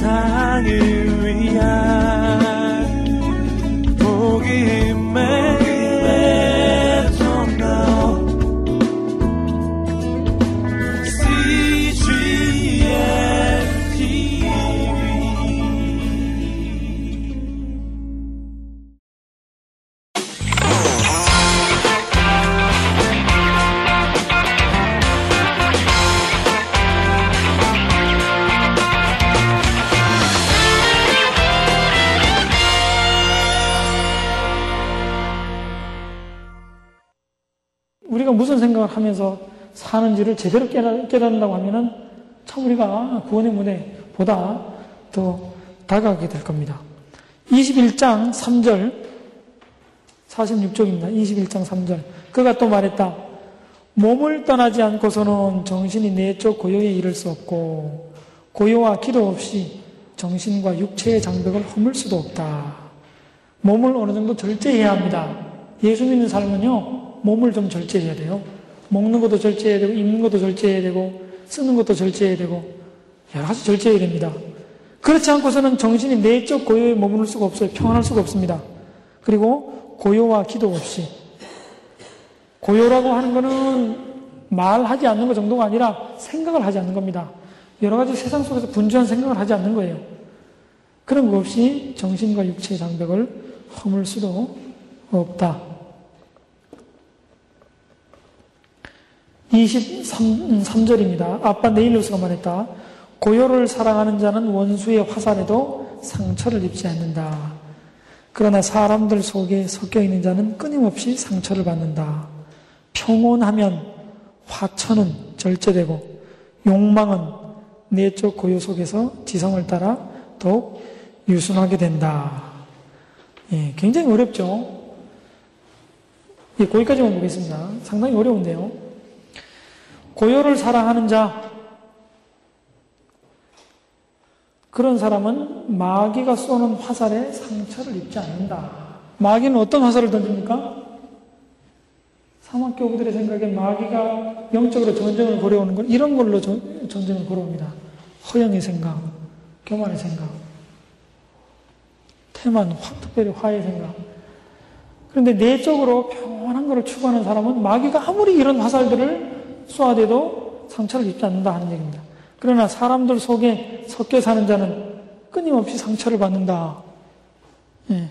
세 하면서 사는지를 제대로 깨닫, 는다고 하면은 참 우리가 구원의 문에 보다 더 다가가게 될 겁니다. 21장 3절 46쪽입니다. 21장 3절 그가 또 말했다. 몸을 떠나지 않고서는 정신이 내적 고요에 이를 수 없고 고요와 기도 없이 정신과 육체의 장벽을 허물 수도 없다. 몸을 어느 정도 절제해야 합니다. 예수 믿는 삶은요, 몸을 좀 절제해야 돼요. 먹는 것도 절제해야 되고, 입는 것도 절제해야 되고, 쓰는 것도 절제해야 되고, 여러 가지 절제해야 됩니다. 그렇지 않고서는 정신이 내적 고요에 머무를 수가 없어요. 평안할 수가 없습니다. 그리고 고요와 기도 없이. 고요라고 하는 것은 말하지 않는 것 정도가 아니라 생각을 하지 않는 겁니다. 여러 가지 세상 속에서 분주한 생각을 하지 않는 거예요. 그런 것 없이 정신과 육체의 장벽을 허물 수도 없다. 23절입니다. 아빠 네일로스가 말했다. 고요를 사랑하는 자는 원수의 화살에도 상처를 입지 않는다. 그러나 사람들 속에 섞여 있는 자는 끊임없이 상처를 받는다. 평온하면 화천은 절제되고 욕망은 내적 고요 속에서 지성을 따라 더욱 유순하게 된다. 예, 굉장히 어렵죠? 예, 거기까지만 보겠습니다. 상당히 어려운데요. 고요를 사랑하는 자, 그런 사람은 마귀가 쏘는 화살에 상처를 입지 않는다. 마귀는 어떤 화살을 던집니까? 사막 교부들의 생각에 마귀가 영적으로 전쟁을 걸어오는 건 이런 걸로 전쟁을 걸어옵니다. 허영의 생각, 교만의 생각, 태만, 특별히 화의 생각. 그런데 내적으로 평온한 것을 추구하는 사람은 마귀가 아무리 이런 화살들을 쏘아대도 상처를 입지 않는다 하는 얘기입니다. 그러나 사람들 속에 섞여 사는 자는 끊임없이 상처를 받는다. 예.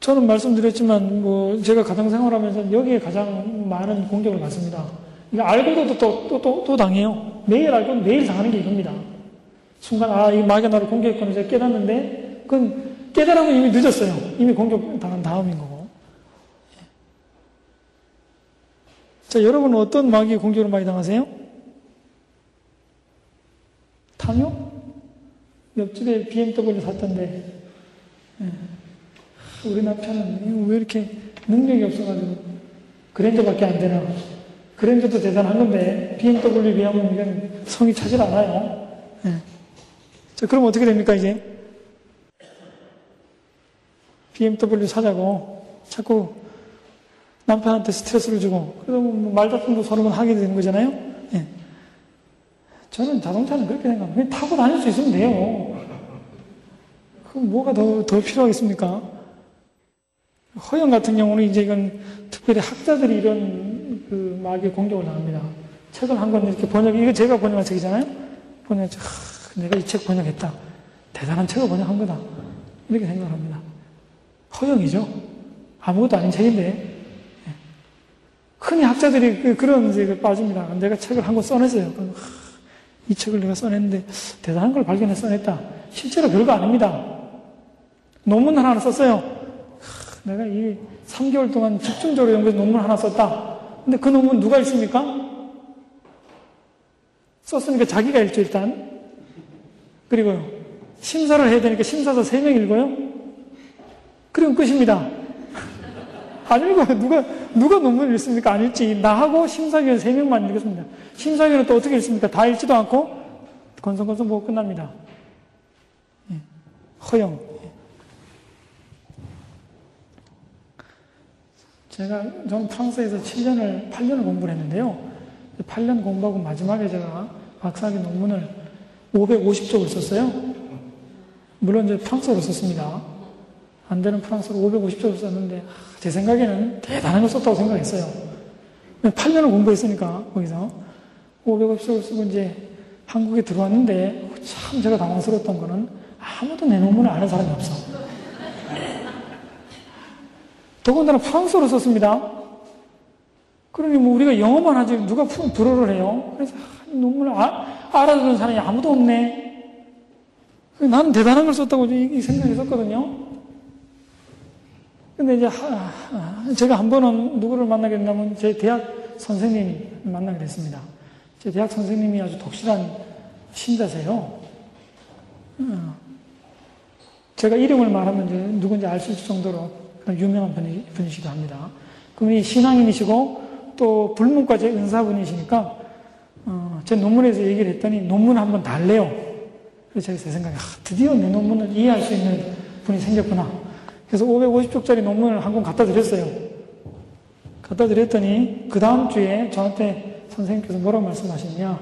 저는 말씀드렸지만, 뭐, 제가 가정 생활하면서 여기에 가장 많은 공격을 받습니다. 이거 알고도 또, 또, 또, 또 당해요. 매일 알고 매일 당하는 게 이겁니다. 순간, 아, 이 마귀가 나를 공격했구나 제가 깨닫는데, 그건 깨달으면 이미 늦었어요. 이미 공격 당한 다음인 거고. 자, 여러분은 어떤 마귀의 공격을 많이 당하세요? 탐욕? 옆집에 BMW 샀던데, 예. 우리 남편은 왜 이렇게 능력이 없어가지고 그랜저밖에 안 되나? 그랜저도 대단한 건데 BMW 비하면 이건 성이 차질 않아요. 예. 자, 그럼 어떻게 됩니까 이제? BMW 사자고 자꾸 남편한테 스트레스를 주고, 그래서 뭐 말다툼도 서로 하게 되는 거잖아요? 예. 저는 자동차는 그렇게 생각합니다. 타고 다닐 수 있으면 돼요. 그럼 뭐가 더, 더 필요하겠습니까? 허영 같은 경우는 이제 이건 특별히 학자들이 이런 그 마귀의 공격을 나옵니다. 책을 한 권 이렇게 번역, 이거 제가 번역한 책이잖아요? 번역, 하, 내가 이 책 번역했다. 대단한 책을 번역한 거다. 이렇게 생각합니다. 허영이죠. 아무것도 아닌 책인데, 흔히 학자들이 그, 그런 이제 빠집니다. 내가 책을 한 권 써냈어요. 이 책을 내가 써냈는데 대단한 걸 발견해 써냈다. 실제로 별거 아닙니다. 논문 하나 썼어요. 내가 이 3개월 동안 집중적으로 연구해서 논문 하나 썼다. 근데 그 논문 누가 읽습니까? 썼으니까 자기가 읽죠, 일단. 그리고요. 심사를 해야 되니까 심사서 3명 읽어요? 그리고 끝입니다. 안 읽어요. 누가, 누가 논문을 읽습니까? 안 읽지. 나하고 심사위원 3명만 읽었습니다. 심사위원은 또 어떻게 읽습니까? 다 읽지도 않고 건성건성 보고 끝납니다. 예. 허영. 예. 제가, 저는 프랑스에서 7년을, 8년을 공부를 했는데요. 8년 공부하고 마지막에 제가 박사학위 논문을 550쪽을 썼어요. 물론 이제 프랑스어로 썼습니다. 안 되는 프랑스어로 550쪽을 썼는데 제 생각에는 대단한 걸 썼다고 생각했어요. 8년을 공부했으니까 거기서 550쪽을 쓰고 이제 한국에 들어왔는데 참 제가 당황스러웠던 거는 아무도 내 논문을 아는 사람이 없어. 더군다나 프랑스어로 썼습니다. 그러니 뭐 우리가 영어만 하지 누가 불어를 해요. 그래서 논문을 아, 알아듣는 사람이 아무도 없네. 나는 대단한 걸 썼다고 이 생각했었거든요. 근데 이제 제가 한 번은 누구를 만나게 된다면 제 대학 선생님 만나게 됐습니다. 제 대학 선생님이 아주 독실한 신자세요. 어. 제가 이름을 말하면 이제 누군지 알 수 있을 정도로 유명한 분이, 분이시기도 합니다. 그분이 신앙인이시고 또 불문과제 은사분이시니까 어, 제 논문에서 얘기를 했더니 논문 한번 달래요. 그래서 제가 제 생각에 아, 드디어 내 논문을 이해할 수 있는 분이 생겼구나. 그래서 550쪽짜리 논문을 한 권 갖다 드렸어요. 갖다 드렸더니 그 다음 주에 저한테 선생님께서 뭐라고 말씀하셨냐.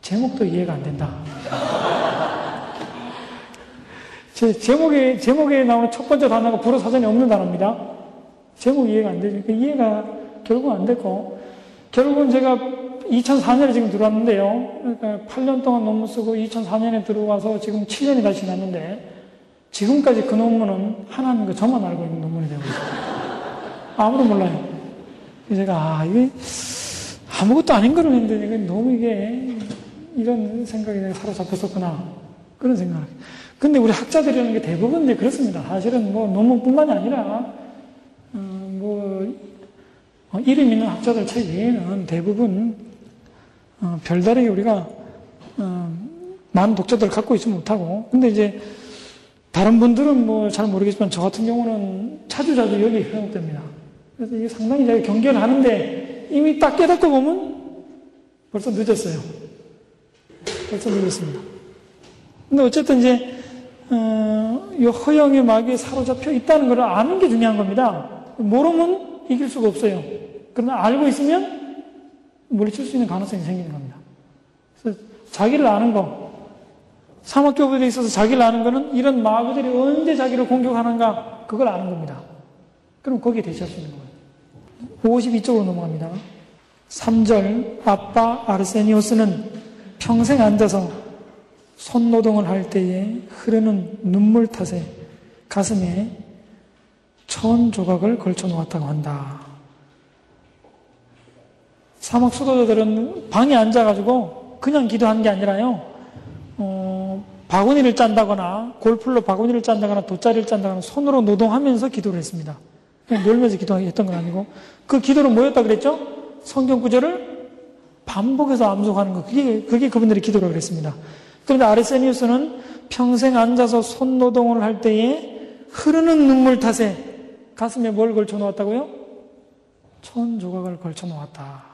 제목도 이해가 안 된다. 제 제목에, 제목에 나오는 첫 번째 단어가 불어 사전에 없는 단어입니다. 제목 이해가 안 되니까 이해가 결국 안 됐고, 결국은 제가 2004년에 지금 들어왔는데요. 그러니까 8년 동안 논문 쓰고 2004년에 들어와서 지금 7년이 다시 지났는데, 지금까지 그 논문은 하나님과 저만 알고 있는 논문이 되고 있어요. 아무도 몰라요. 제가, 아, 이게 아무것도 아닌 거를 했는데, 이게 너무 이게, 이런 생각이 내가 사로잡혔었구나. 그런 생각을. 근데 우리 학자들이라는 게 대부분 이제 그렇습니다. 사실은 뭐 논문뿐만이 아니라, 어, 뭐, 어, 이름 있는 학자들 책 외에는 대부분, 어, 별다르게 우리가, 어, 많은 독자들을 갖고 있지 못하고, 근데 이제, 다른 분들은 뭐 잘 모르겠지만 저 같은 경우는 자주자주 여기 현혹됩니다. 그래서 이게 상당히 제가 경계를 하는데 이미 딱 깨닫고 보면 벌써 늦었어요. 벌써 늦었습니다. 근데 어쨌든 이제 어, 이 허영의 마귀에 사로잡혀 있다는 걸 아는 게 중요한 겁니다. 모르면 이길 수가 없어요. 그러나 알고 있으면 물리칠 수 있는 가능성이 생기는 겁니다. 그래서 자기를 아는 거, 사막교부에 있어서 자기를 아는 거는 이런 마귀들이 언제 자기를 공격하는가 그걸 아는 겁니다. 그럼 거기에 대처할 수 있는 거예요. 52쪽으로 넘어갑니다. 3절 아빠 아르세니오스는 평생 앉아서 손노동을 할 때에 흐르는 눈물 탓에 가슴에 천 조각을 걸쳐 놓았다고 한다. 사막 수도자들은 방에 앉아가지고 그냥 기도한 게 아니라요. 어, 바구니를 짠다거나 골풀로 바구니를 짠다거나 돗자리를 짠다거나 손으로 노동하면서 기도를 했습니다. 놀면서 기도했던 건 아니고 그 기도를 뭐였다 그랬죠? 성경 구절을 반복해서 암송하는 거 그게 그게 그분들의 기도라고 그랬습니다. 그런데 아르세니우스는 평생 앉아서 손 노동을 할 때에 흐르는 눈물 탓에 가슴에 뭘 걸쳐 놓았다고요? 천 조각을 걸쳐 놓았다.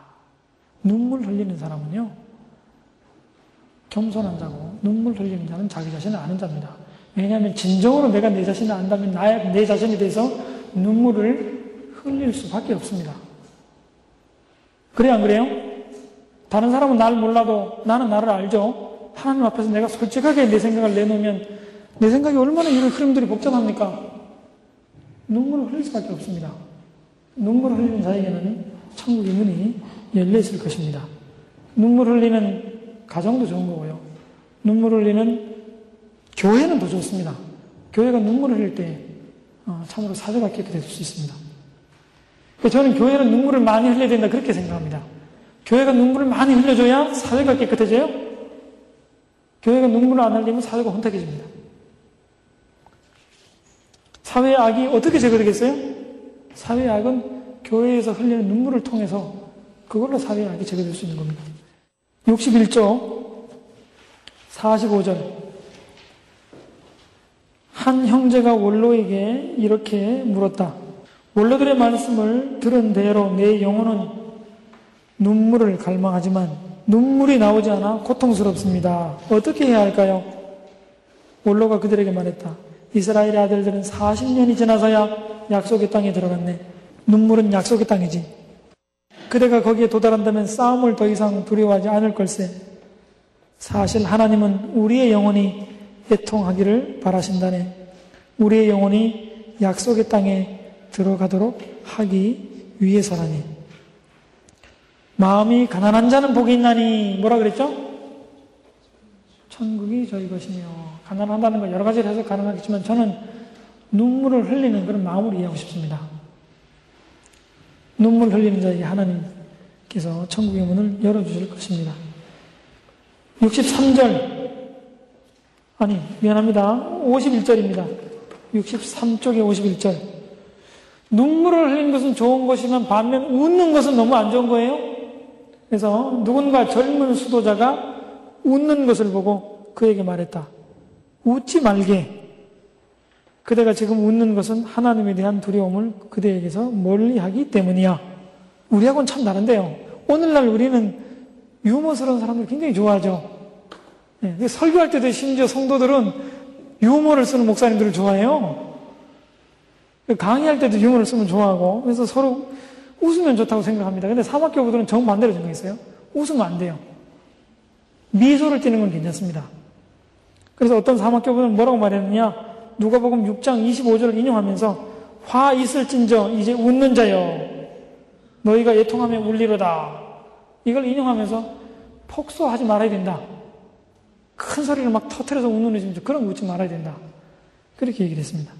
눈물 흘리는 사람은요, 겸손한 자고, 눈물 흘리는 자는 자기 자신을 아는 자입니다. 왜냐하면 진정으로 내가 내 자신을 안다면 나의, 내 자신에 대해서 눈물을 흘릴 수밖에 없습니다. 그래, 안 그래요? 다른 사람은 나를 몰라도 나는 나를 알죠? 하나님 앞에서 내가 솔직하게 내 생각을 내놓으면 내 생각이 얼마나 이런 흐름들이 복잡합니까? 눈물을 흘릴 수밖에 없습니다. 눈물을 흘리는 자에게는 천국의 문이 열려 있을 것입니다. 눈물 흘리는 가정도 좋은 거고요. 눈물 흘리는 교회는 더 좋습니다. 교회가 눈물을 흘릴 때 어, 참으로 사죄가 깨끗해질 수 있습니다. 저는 교회는 눈물을 많이 흘려야 된다 그렇게 생각합니다. 교회가 눈물을 많이 흘려줘야 사회가 깨끗해져요? 교회가 눈물을 안 흘리면 사회가 혼탁해집니다. 사회의 악이 어떻게 제거되겠어요? 사회의 악은 교회에서 흘리는 눈물을 통해서 그걸로 사회의 악이 제거될 수 있는 겁니다. 61조 45절 한 형제가 원로에게 이렇게 물었다. 원로들의 말씀을 들은 대로 내 영혼은 눈물을 갈망하지만 눈물이 나오지 않아 고통스럽습니다. 어떻게 해야 할까요? 원로가 그들에게 말했다. 이스라엘의 아들들은 40년이 지나서야 약속의 땅에 들어갔네. 눈물은 약속의 땅이지. 그대가 거기에 도달한다면 싸움을 더 이상 두려워하지 않을 걸세. 사실 하나님은 우리의 영혼이 애통하기를 바라신다네. 우리의 영혼이 약속의 땅에 들어가도록 하기 위해서라니. 마음이 가난한 자는 복이 있나니 뭐라 그랬죠? 천국이 저희 것이며 가난하다는 걸 여러 가지로 해서 가능하겠지만 저는 눈물을 흘리는 그런 마음으로 이해하고 싶습니다. 눈물 흘리는 자에게 하나님께서 천국의 문을 열어주실 것입니다. 63절 아니 미안합니다. 51절입니다. 63쪽에 51절 눈물을 흘리는 것은 좋은 것이면 반면 웃는 것은 너무 안 좋은 거예요. 그래서 누군가 젊은 수도자가 웃는 것을 보고 그에게 말했다. 웃지 말게. 그대가 지금 웃는 것은 하나님에 대한 두려움을 그대에게서 멀리 하기 때문이야. 우리하고는 참 다른데요. 오늘날 우리는 유머스러운 사람들 굉장히 좋아하죠. 네, 설교할 때도 심지어 성도들은 유머를 쓰는 목사님들을 좋아해요. 강의할 때도 유머를 쓰면 좋아하고, 그래서 서로 웃으면 좋다고 생각합니다. 근데 사막교부들은 정반대로 생각했어요. 웃으면 안 돼요. 미소를 띠는 건 괜찮습니다. 그래서 어떤 사막교부는 뭐라고 말했느냐? 누가복음 6장 25절을 인용하면서 화 있을진저 이제 웃는 자여 너희가 예통하며 울리로다. 이걸 인용하면서 폭소하지 말아야 된다. 큰 소리를 막 터트려서 웃는 의심 그런 거 웃지 말아야 된다. 그렇게 얘기를 했습니다.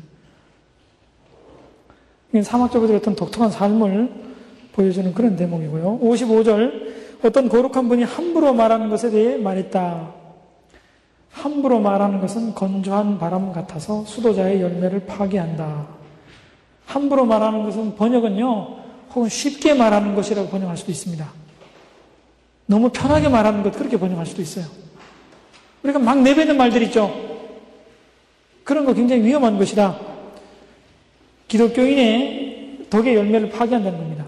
사막적으로 어떤 독특한 삶을 보여주는 그런 대목이고요. 55절 어떤 거룩한 분이 함부로 말하는 것에 대해 말했다. 함부로 말하는 것은 건조한 바람 같아서 수도자의 열매를 파괴한다. 함부로 말하는 것은 번역은요, 혹은 쉽게 말하는 것이라고 번역할 수도 있습니다. 너무 편하게 말하는 것, 그렇게 번역할 수도 있어요. 우리가 막 내뱉는 말들 있죠? 그런 거 굉장히 위험한 것이다. 기독교인의 덕의 열매를 파괴한다는 겁니다.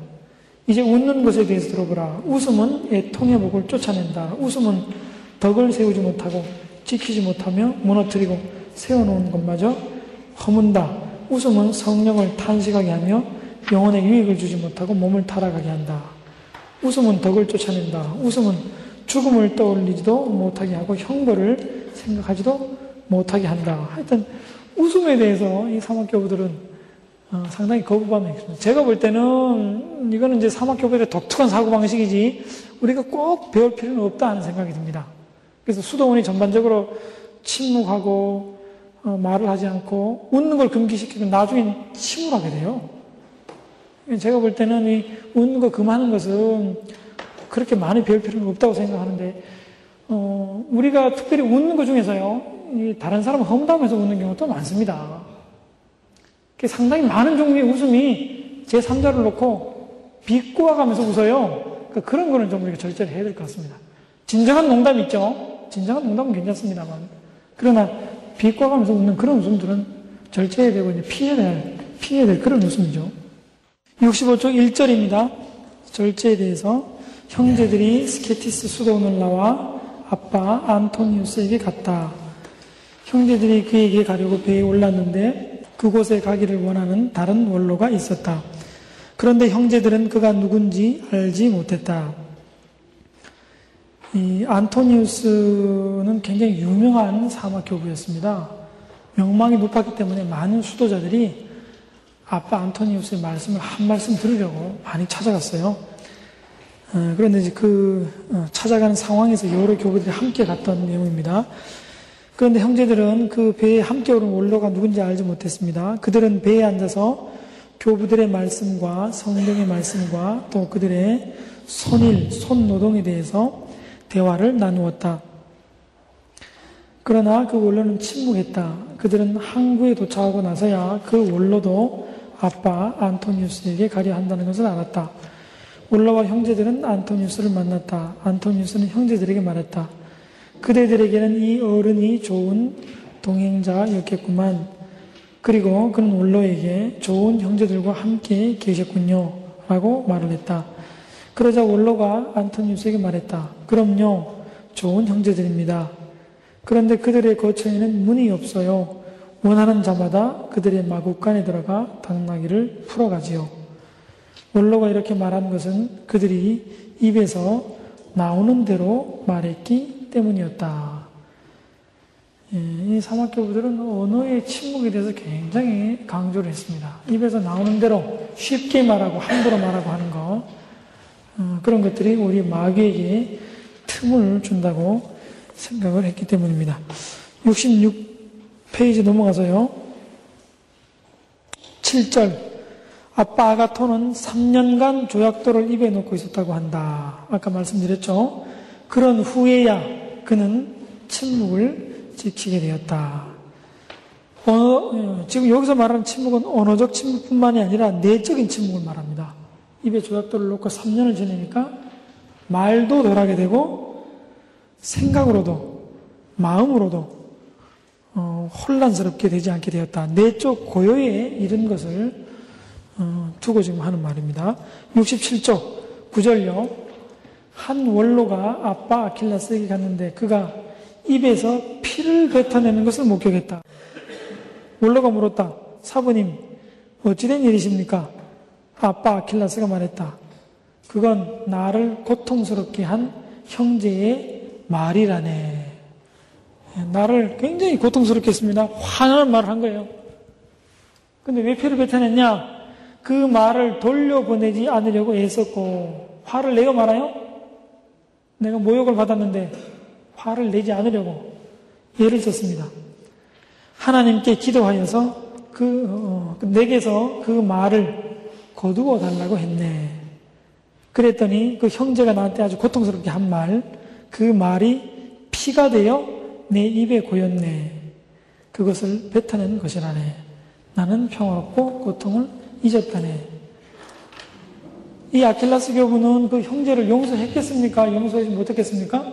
이제 웃는 것에 대해서 들어보라. 웃음은 애통의 목을 쫓아낸다. 웃음은 덕을 세우지 못하고 지키지 못하며 무너뜨리고 세워놓은 것마저 허문다. 웃음은 성령을 탄식하게 하며 영혼에 유익을 주지 못하고 몸을 타락하게 한다. 웃음은 덕을 쫓아낸다. 웃음은 죽음을 떠올리지도 못하게 하고 형벌을 생각하지도 못하게 한다. 하여튼 웃음에 대해서 이 사막교부들은 어, 상당히 거부감이 있습니다. 제가 볼 때는 이거는 이제 사막교배의 독특한 사고방식이지 우리가 꼭 배울 필요는 없다 하는 생각이 듭니다. 그래서 수도원이 전반적으로 침묵하고 어, 말을 하지 않고 웃는 걸 금기시키면 나중엔 침울하게 돼요. 제가 볼 때는 이 웃는 거 금하는 것은 그렇게 많이 배울 필요는 없다고 생각하는데 어, 우리가 특별히 웃는 것 중에서요 다른 사람을 험담해서 웃는 경우도 많습니다. 상당히 많은 종류의 웃음이 제 3자를 놓고 비꼬아가면서 웃어요. 그러니까 그런 거는 좀 우리가 절제를 해야 될 것 같습니다. 진정한 농담 있죠? 진정한 농담은 괜찮습니다만. 그러나 비꼬아가면서 웃는 그런 웃음들은 절제해야 되고 이제 피해야 될, 피해야 될 그런 웃음이죠. 65쪽 1절입니다. 절제에 대해서 형제들이 스케티스 수도원을 나와 아빠 안토니우스에게 갔다. 형제들이 그에게 가려고 배에 올랐는데 그곳에 가기를 원하는 다른 원로가 있었다. 그런데 형제들은 그가 누군지 알지 못했다. 이 안토니우스는 굉장히 유명한 사막 교부였습니다. 명망이 높았기 때문에 많은 수도자들이 아빠 안토니우스의 말씀을 한 말씀 들으려고 많이 찾아갔어요. 어, 그런데 이제 그 어, 찾아가는 상황에서 여러 교부들이 함께 갔던 내용입니다. 그런데 형제들은 그 배에 함께 오른 원로가 누군지 알지 못했습니다. 그들은 배에 앉아서 교부들의 말씀과 성경의 말씀과 또 그들의 손일, 손노동에 대해서 대화를 나누었다. 그러나 그 원로는 침묵했다. 그들은 항구에 도착하고 나서야 그 원로도 아빠 안토니우스에게 가려 한다는 것을 알았다. 원로와 형제들은 안토니우스를 만났다. 안토니우스는 형제들에게 말했다. 그대들에게는 이 어른이 좋은 동행자였겠구만. 그리고 그는 원로에게 좋은 형제들과 함께 계셨군요. 라고 말을 했다. 그러자 원로가 안토니우스에게 말했다. 그럼요. 좋은 형제들입니다. 그런데 그들의 거처에는 문이 없어요. 원하는 자마다 그들의 마구간에 들어가 당나귀를 풀어가지요. 원로가 이렇게 말한 것은 그들이 입에서 나오는 대로 말했기 때문이었다. 예, 이 사막교부들은 언어의 침묵에 대해서 굉장히 강조를 했습니다. 입에서 나오는 대로 쉽게 말하고 함부로 말하고 하는 거 어, 그런 것들이 우리 마귀에게 틈을 준다고 생각을 했기 때문입니다. 66페이지 넘어가서요. 7절 아빠 아가토는 3년간 조약돌을 입에 넣고 있었다고 한다. 아까 말씀드렸죠. 그런 후에야 그는 침묵을 지키게 되었다. 어, 지금 여기서 말하는 침묵은 언어적 침묵뿐만이 아니라 내적인 침묵을 말합니다. 입에 조약돌을 놓고 3년을 지내니까 말도 덜하게 되고 생각으로도 마음으로도 어, 혼란스럽게 되지 않게 되었다. 내적 고요에 이른 것을 어, 두고 지금 하는 말입니다. 67쪽 9절요. 한 원로가 아빠 아킬라스에게 갔는데 그가 입에서 피를 뱉어내는 것을 목격했다. 원로가 물었다. 사부님, 어찌된 일이십니까? 아빠 아킬라스가 말했다. 그건 나를 고통스럽게 한 형제의 말이라네. 나를 굉장히 고통스럽게 했습니다. 화나는 말을 한 거예요. 근데 왜 피를 뱉어냈냐? 그 말을 돌려보내지 않으려고 애썼고 화를 내요 말아요? 내가 모욕을 받았는데 화를 내지 않으려고 예를 썼습니다. 하나님께 기도하여서 그 어, 내게서 그 말을 거두어 달라고 했네. 그랬더니 그 형제가 나한테 아주 고통스럽게 한 말, 그 말이 피가 되어 내 입에 고였네. 그것을 뱉어낸 것이라네. 나는 평화롭고 고통을 잊었다네. 이 아킬라스 교부는 그 형제를 용서했겠습니까? 용서하지 못했겠습니까?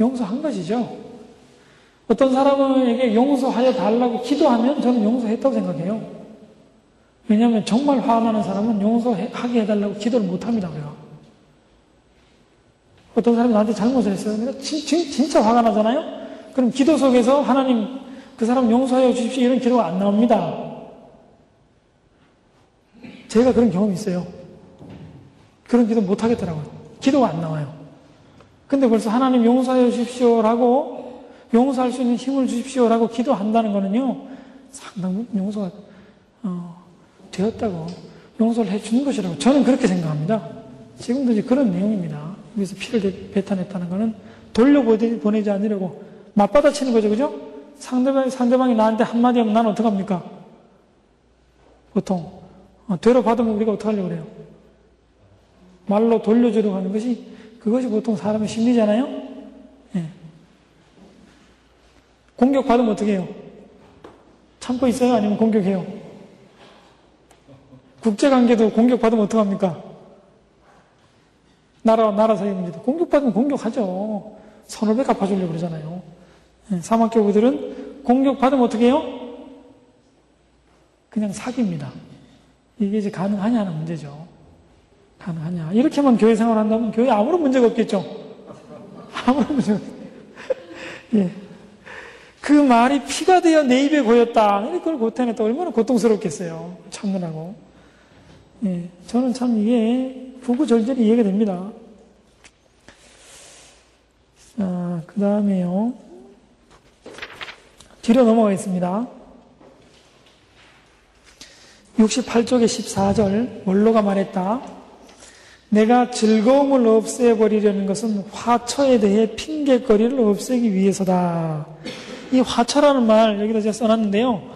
용서한 것이죠. 어떤 사람에게 용서하여 달라고 기도하면 저는 용서했다고 생각해요. 왜냐하면 정말 화나는 사람은 용서하게 해달라고 기도를 못합니다. 우리가. 어떤 사람이 나한테 잘못을 했어요. 진, 진, 진짜 화가 나잖아요? 그럼 기도 속에서 하나님 그 사람 용서하여 주십시오 이런 기도가 안 나옵니다. 제가 그런 경험이 있어요. 그런 기도 못 하겠더라고요. 기도가 안 나와요. 근데 벌써 하나님 용서해 주십시오라고 용서할 수 있는 힘을 주십시오라고 기도한다는 거는요. 상당 용서가 어, 되었다고 용서를 해 주는 것이라고 저는 그렇게 생각합니다. 지금도 이제 그런 내용입니다. 여기서 피를 뱉어냈다는 것은 돌려보내지 않으려고 맞받아치는 거죠. 그죠? 상대방, 상대방이 나한테 한마디 하면 난 어떡합니까? 보통 어, 되로 받으면 우리가 어떻게 하려고 그래요? 말로 돌려주려고 하는 것이 그것이 보통 사람의 심리잖아요? 예. 공격받으면 어떻게 해요? 참고 있어요? 아니면 공격해요? 국제관계도 공격받으면 어떡합니까? 나라, 나라 사이 문제도. 공격받으면 공격하죠. 선을 갚아주려고 그러잖아요. 예. 사막교부들은 공격받으면 어떻게 해요? 그냥 사기입니다. 이게 이제 가능하냐는 문제죠. 가능하냐. 이렇게만 교회 생활 한다면 교회 아무런 문제가 없겠죠. 아무런 문제가 없 예. 그 말이 피가 되어 내 입에 고였다. 그걸 고통했다. 얼마나 고통스럽겠어요. 참문하고. 예. 저는 참 이게 부구절절히 이해가 됩니다. 아, 그 다음에요. 뒤로 넘어가겠습니다. 68쪽의 14절 원로가 말했다. 내가 즐거움을 없애버리려는 것은 화처에 대해 핑계거리를 없애기 위해서다. 이 화처라는 말 여기다 제가 써놨는데요.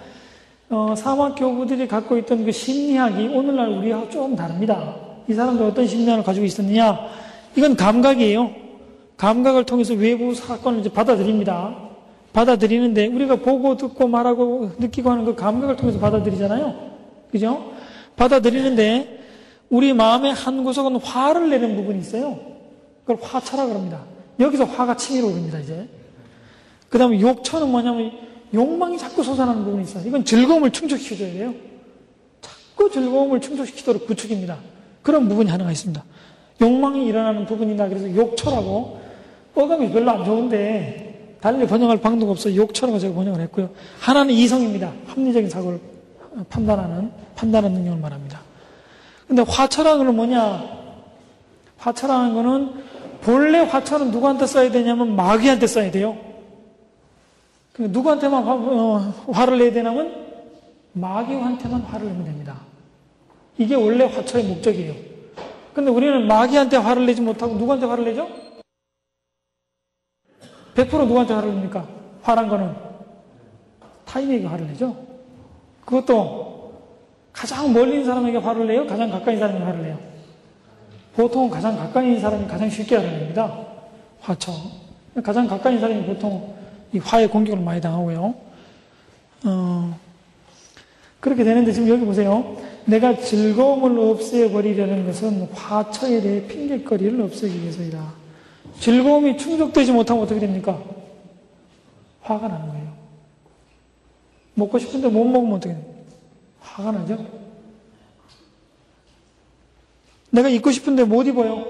어, 사막 교부들이 갖고 있던 그 심리학이 오늘날 우리하고 조금 다릅니다. 이 사람들 어떤 심리학을 가지고 있었느냐? 이건 감각이에요. 감각을 통해서 외부 사건을 이제 받아들입니다. 받아들이는데 우리가 보고 듣고 말하고 느끼고 하는 그 감각을 통해서 받아들이잖아요. 그죠? 받아들이는데 우리 마음의 한 구석은 화를 내는 부분이 있어요. 그걸 화차라 그럽니다. 여기서 화가 치밀어 오릅니다, 이제. 그 다음에 욕처는 뭐냐면 욕망이 자꾸 솟아나는 부분이 있어요. 이건 즐거움을 충족시켜줘야 돼요. 자꾸 즐거움을 충족시키도록 부축입니다. 그런 부분이 하나가 있습니다. 욕망이 일어나는 부분이나 그래서 욕처라고 어감이 별로 안 좋은데 달리 번역할 방도가 없어 욕처라고 제가 번역을 했고요. 하나는 이성입니다. 합리적인 사고를 판단하는, 판단하는 능력을 말합니다. 근데 건 뭐냐? 화처라는 거는 본래 화처는 누구한테 써야 되냐면 마귀한테 써야 돼요. 그러니까 누구한테만 화, 어, 를 내야 되냐면 마귀한테만 화를 내면 됩니다. 이게 원래 화처의 목적이에요. 근데 우리는 마귀한테 화를 내지 못하고 누구한테 화를 내죠? 100% 누구한테 화를 냅니까? 화란 거는 타인에게 화를 내죠. 그것도 가장 멀리 있는 사람에게 화를 내요? 가장 가까이 있는 사람에게 화를 내요? 보통 가장 가까이 있는 사람이 가장 쉽게 화를 냅니다. 화처. 가장 가까이 있는 사람이 보통 이 화의 공격을 많이 당하고요. 어, 그렇게 되는데 지금 여기 보세요. 내가 즐거움을 없애버리려는 것은 화처에 대해 핑계거리를 없애기 위해서이다. 즐거움이 충족되지 못하면 어떻게 됩니까? 화가 나는 거예요. 먹고 싶은데 못 먹으면 어떻게 돼요? 화가 나죠? 내가 입고 싶은데 못 입어요.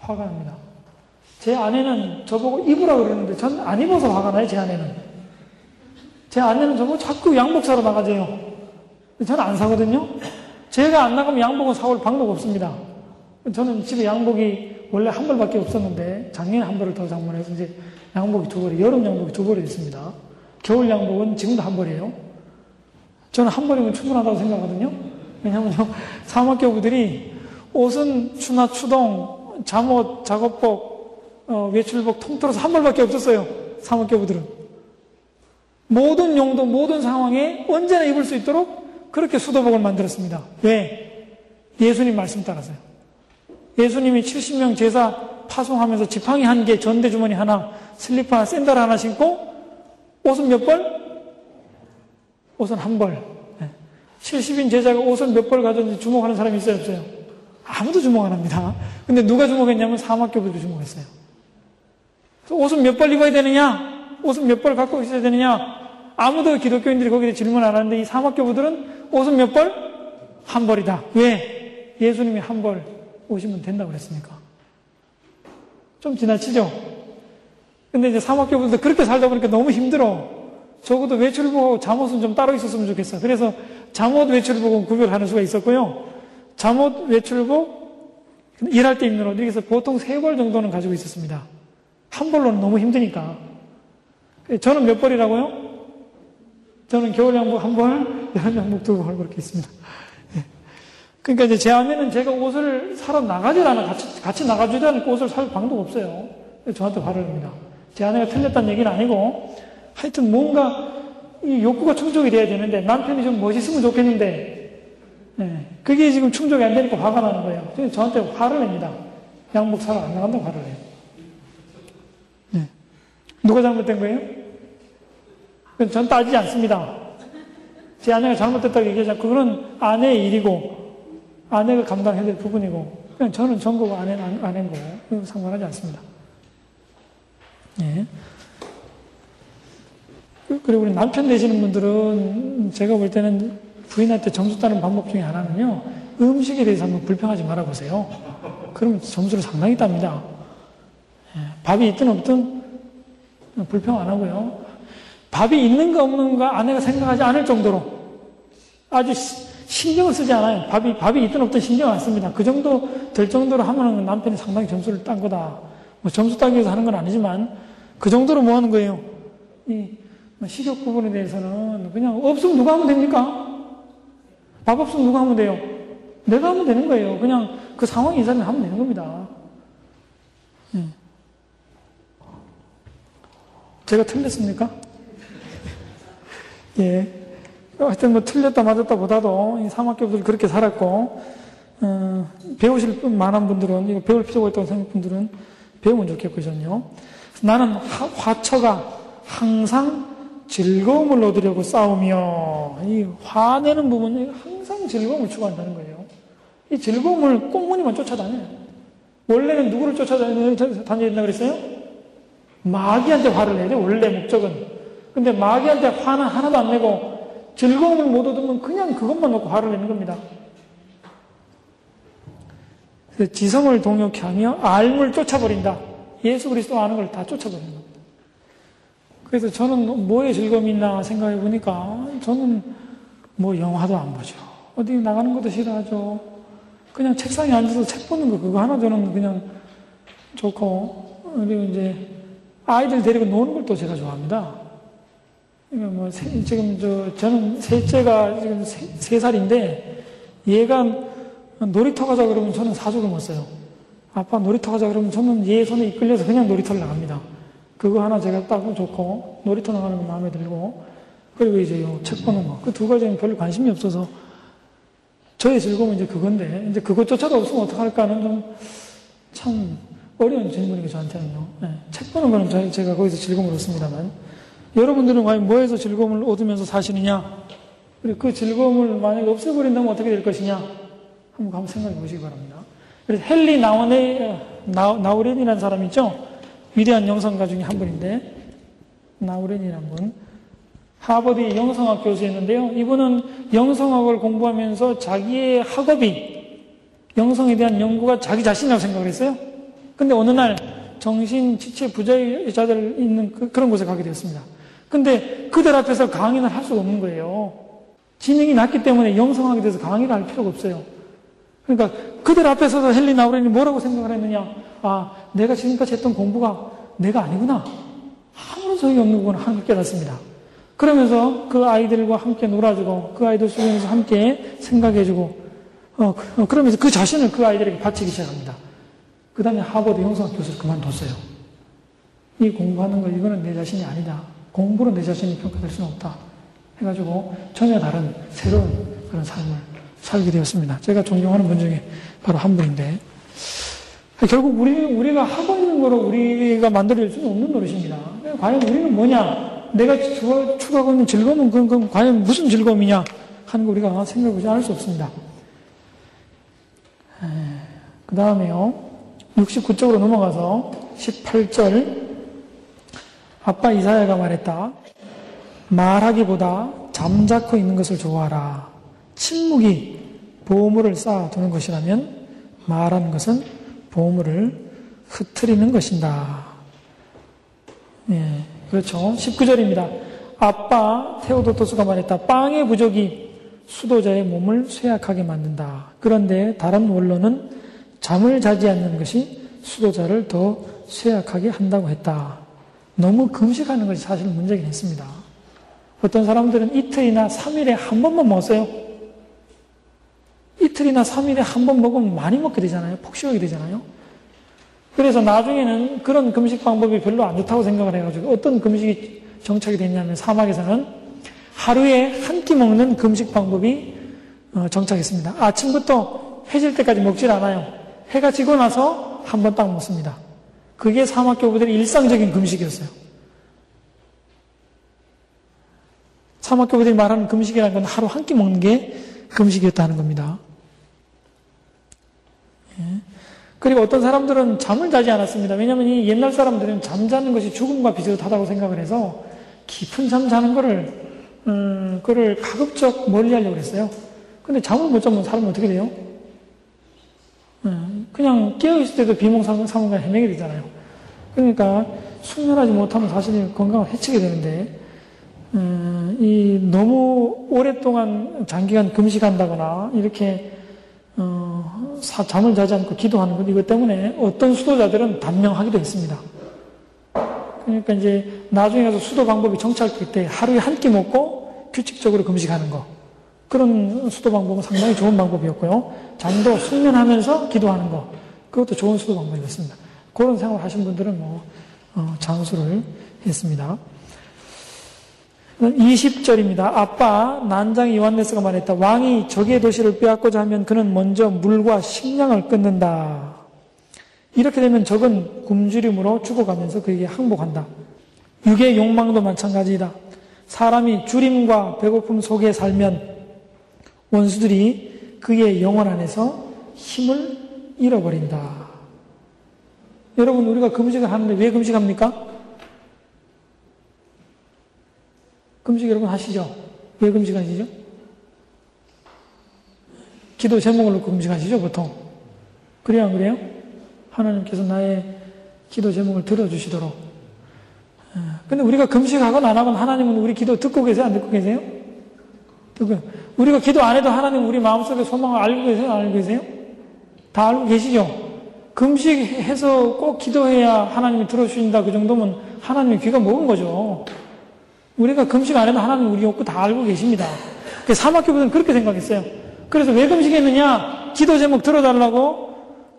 화가 납니다. 제 아내는 저보고 입으라 그러는데 전 안 입어서 화가 나요, 제 아내는. 제 아내는 저보고 자꾸 양복 사러 나가재요. 저는 안 사거든요. 제가 안 나가면 양복은 사올 방법 없습니다. 저는 집에 양복이 원래 한 벌밖에 없었는데 작년에 한 벌을 더 장만해서 이제 양복이 두 벌이 여름 양복이 두 벌이 있습니다. 겨울 양복은 지금도 한 벌이에요. 저는 한 벌이면 충분하다고 생각하거든요. 왜냐하면 사막교부들이 옷은 추나 추동, 잠옷, 작업복, 어, 외출복 통틀어서 한 벌밖에 없었어요. 사막교부들은. 모든 용도, 모든 상황에 언제나 입을 수 있도록 그렇게 수도복을 만들었습니다. 왜? 예수님 말씀 따라서요. 예수님이 70명 제사 파송하면서 지팡이 한 개, 전대주머니 하나, 슬리퍼 하나, 샌들 하나 신고 옷은 몇 벌? 옷은 한 벌. 70인 제자가 옷을 몇벌 가졌는지 주목하는 사람이 있어요, 없어요? 아무도 주목 안 합니다. 근데 누가 주목했냐면 사막교부도 주목했어요. 옷은 몇 벌 입어야 되느냐? 옷은 몇 벌 갖고 있어야 되느냐? 아무도 기독교인들이 거기에 질문 안 하는데 이 사막교부들은 옷은 몇 벌? 한 벌이다. 왜? 예수님이 한 벌 오시면 된다고 그랬으니까. 좀 지나치죠? 근데 이제 사막교부들도 그렇게 살다 보니까 너무 힘들어. 적어도 외출복하고 잠옷은 좀 따로 있었으면 좋겠어. 그래서 잠옷 외출복은 구별하는 수가 있었고요. 잠옷 외출복 일할 때 입는 옷 여기서 보통 세 벌 정도는 가지고 있었습니다. 한 벌로는 너무 힘드니까. 저는 몇 벌이라고요? 저는 겨울 양복 한 벌, 여름 양복 두 벌 그렇게 있습니다. 예. 그러니까 이제 제 아내는 제가 옷을 사러 나가질 않아. 같이, 같이 나가주지 않고 옷을 살 방법 없어요. 저한테 화를 냅니다. 제 아내가 틀렸다는 얘기는 아니고, 하여튼 뭔가 이 욕구가 충족이 돼야 되는데 남편이 좀 멋있으면 좋겠는데 네, 그게 지금 충족이 안 되니까 화가 나는 거예요. 저한테 화를 냅니다. 양복 사러 안 나간다고 화를 내요. 네. 누가 잘못된 거예요? 전 따지지 않습니다. 제 아내가 잘못됐다고 얘기하자 그거는 아내의 일이고 아내가 감당해야 될 부분이고 그냥 저는 전거고 아내는 아내인 거고 상관하지 않습니다. 네. 그리고 우리 남편 되시는 분들은 제가 볼 때는 부인한테 점수 따는 방법 중에 하나는요, 음식에 대해서 한번 불평하지 말아보세요. 그러면 점수를 상당히 땁니다. 예, 밥이 있든 없든 불평 안 하고요. 밥이 있는가 없는가 아내가 생각하지 않을 정도로 아주 신경을 쓰지 않아요. 밥이, 밥이 있든 없든 신경 안 씁니다. 그 정도 될 정도로 하면 남편이 상당히 점수를 딴 거다. 뭐 점수 따기 위해서 하는 건 아니지만 그 정도로 뭐 하는 거예요? 이뭐 식욕 부분에 대해서는 그냥 없으면 누가 하면 됩니까? 밥 없으면 누가 하면 돼요? 내가 하면 되는 거예요. 그냥 그 상황이 이사면 하면 되는 겁니다. 네. 제가 틀렸습니까? 예. 하여튼 뭐 틀렸다 맞았다 보다도 이 사막교부들 그렇게 살았고, 어, 배우실 분 많은 분들은, 이거 배울 필요가 있다고 생각하는 분들은 배우면 좋겠거든요. 나는 화처가 항상 즐거움을 얻으려고 싸우며 이 화내는 부분이 항상 즐거움을 추구한다는 거예요. 이 즐거움을 꽁무니만 쫓아다녀요. 원래는 누구를 쫓아다녀야 된다 그랬어요? 마귀한테 화를 돼, 원래 목적은. 근데 마귀한테 화는 하나도 안 내고 즐거움을 못 얻으면 그냥 그것만 놓고 화를 내는 겁니다. 그래서 지성을 동역해 하며 알물 쫓아버린다. 예수 그리스도 아는 걸 다 쫓아버린다. 그래서 저는 뭐에 즐거움이 있나 생각해 보니까 저는 뭐 영화도 안 보죠. 어디 나가는 것도 싫어하죠. 그냥 책상에 앉아서 책 보는 거 그거 하나 저는 그냥 좋고 그리고 이제 아이들 데리고 노는 걸 또 제가 좋아합니다. 뭐 세, 지금 저 저는 셋째가 지금 세, 세 살인데 얘가 놀이터 가자 그러면 저는 사족을 못 써요. 아빠 놀이터 가자 그러면 저는 얘 손에 이끌려서 그냥 놀이터를 나갑니다. 그거 하나 제가 딱 좋고 놀이터 나가는 거 마음에 들고 그리고 이제 책 보는 거 그 두 가지는 별로 관심이 없어서 저의 즐거움은 이제 그건데 이제 그것조차도 없으면 어떡할까는 좀 참 어려운 질문이고 저한테는요. 네, 책 보는 거는 제가 거기서 즐거움을 얻습니다만 여러분들은 과연 뭐에서 즐거움을 얻으면서 사시느냐? 그리고 그 즐거움을 만약에 없애버린다면 어떻게 될 것이냐? 한번 한번 생각해 보시기 바랍니다. 그래서 헨리 나원의 나, 나우렌이라는 사람 있죠? 위대한 영성가 중에 한 분인데 나우렌이라는 분 하버드 영성학 교수였는데요. 이분은 영성학을 공부하면서 자기의 학업이 영성에 대한 연구가 자기 자신이라고 생각을 했어요. 근데 어느 날 정신 지체 부자자들 있는 그, 런 곳에 가게 되었습니다. 근데 그들 앞에서 강의를 할 수가 없는 거예요. 지능이 낮기 때문에 영성학에 대해서 강의를 할 필요가 없어요. 그러니까 그들 앞에서도 헬리 나우렌이 뭐라고 생각을 했느냐? 아, 내가 지금까지 했던 공부가 내가 아니구나. 아무런 소용이 없는 건 하나님 깨닫습니다. 그러면서 그 아이들과 함께 놀아주고 그 아이들 주변에서 함께 생각해주고 어, 그, 어, 그러면서 그 자신을 그 아이들에게 바치기 시작합니다. 그 다음에 하버드 형성학 교수를 그만뒀어요. 이 공부하는 거 이거는 내 자신이 아니다. 공부로 내 자신이 평가될 수는 없다. 해가지고 전혀 다른 새로운 그런 삶을 살게 되었습니다. 제가 존경하는 분 중에 바로 한 분인데 결국 우리, 우리가 하고 있는 거로 우리가 만들어낼 수는 없는 노릇입니다. 과연 우리는 뭐냐? 내가 추구하고 있는 즐거움은 그건, 그건 과연 무슨 즐거움이냐 하는 거 우리가 생각해보지 않을 수 없습니다. 그 다음에요. 69쪽으로 넘어가서 18절 아빠 이사야가 말했다. 말하기보다 잠자코 있는 것을 좋아하라. 침묵이 보물을 쌓아두는 것이라면 말하는 것은 보물을 흩트리는 것인다. 예. 그렇죠. 19절입니다. 아빠 테오도토스가 말했다. 빵의 부족이 수도자의 몸을 쇠약하게 만든다. 그런데 다른 원로는 잠을 자지 않는 것이 수도자를 더 쇠약하게 한다고 했다. 너무 금식하는 것이 사실 문제긴 했습니다. 어떤 사람들은 이틀이나 3일에 한 번만 먹었어요. 이틀이나 3일에 한 번 먹으면 많이 먹게 되잖아요. 폭식하게 되잖아요. 그래서 나중에는 그런 금식 방법이 별로 안 좋다고 생각을 해가지고 어떤 금식이 정착이 됐냐면 사막에서는 하루에 한 끼 먹는 금식 방법이 어, 정착했습니다. 아침부터 해질 때까지 먹질 않아요. 해가 지고 나서 한 번 딱 먹습니다. 그게 사막 교부들의 일상적인 금식이었어요. 사막 교부들이 말하는 금식이라는 건 하루 한 끼 먹는 게 금식이었다는 겁니다. 예. 그리고 어떤 사람들은 잠을 자지 않았습니다. 왜냐하면 이 옛날 사람들은 잠자는 것이 죽음과 비슷하다고 생각을 해서 깊은 잠 자는 거를, 음, 그를 가급적 멀리 하려고 했어요. 근데 잠을 못 자면 사람은 어떻게 돼요? 음, 그냥 깨어있을 때도 비몽사몽간 헤매게 되잖아요. 그러니까 숙면하지 못하면 사실 건강을 해치게 되는데, 음, 이 너무 오랫동안 장기간 금식한다거나 이렇게 어, 사, 잠을 자지 않고 기도하는 것 이것 때문에 어떤 수도자들은 단명하기도 했습니다. 그러니까 이제 나중에 가서 수도 방법이 정착될 때 하루에 한 끼 먹고 규칙적으로 금식하는 거 그런 수도 방법은 상당히 좋은 방법이었고요. 잠도 숙면하면서 기도하는 거 그것도 좋은 수도 방법이었습니다. 그런 생활 하신 분들은 뭐 어, 장수를 했습니다. 20절입니다. 아빠 난장 요한네스가 말했다. 왕이 적의 도시를 빼앗고자 하면 그는 먼저 물과 식량을 끊는다. 이렇게 되면 적은 굶주림으로 죽어가면서 그에게 항복한다. 육의 욕망도 마찬가지이다. 사람이 주림과 배고픔 속에 살면 원수들이 그의 영혼 안에서 힘을 잃어버린다. 여러분, 우리가 금식을 하는데 왜 금식합니까? 금식 여러분 하시죠? 왜 금식하시죠? 기도 제목을 놓고 금식하시죠, 보통. 그래요, 안 그래요? 하나님께서 나의 기도 제목을 들어주시도록. 어, 근데 우리가 금식하건 안 하건 하나님은 우리 기도 듣고 계세요? 안 듣고 계세요? 듣고. 우리가 기도 안 해도 하나님 우리 마음속에 소망을 알고 계세요? 안 알고 계세요? 다 알고 계시죠? 금식해서 꼭 기도해야 하나님이 들어주신다 그 정도면 하나님의 귀가 먹은 거죠. 우리가 금식 안 해도 하나님 우리 욕구 다 알고 계십니다. 사막교부는 그렇게 생각했어요. 그래서 왜 금식했느냐? 기도 제목 들어달라고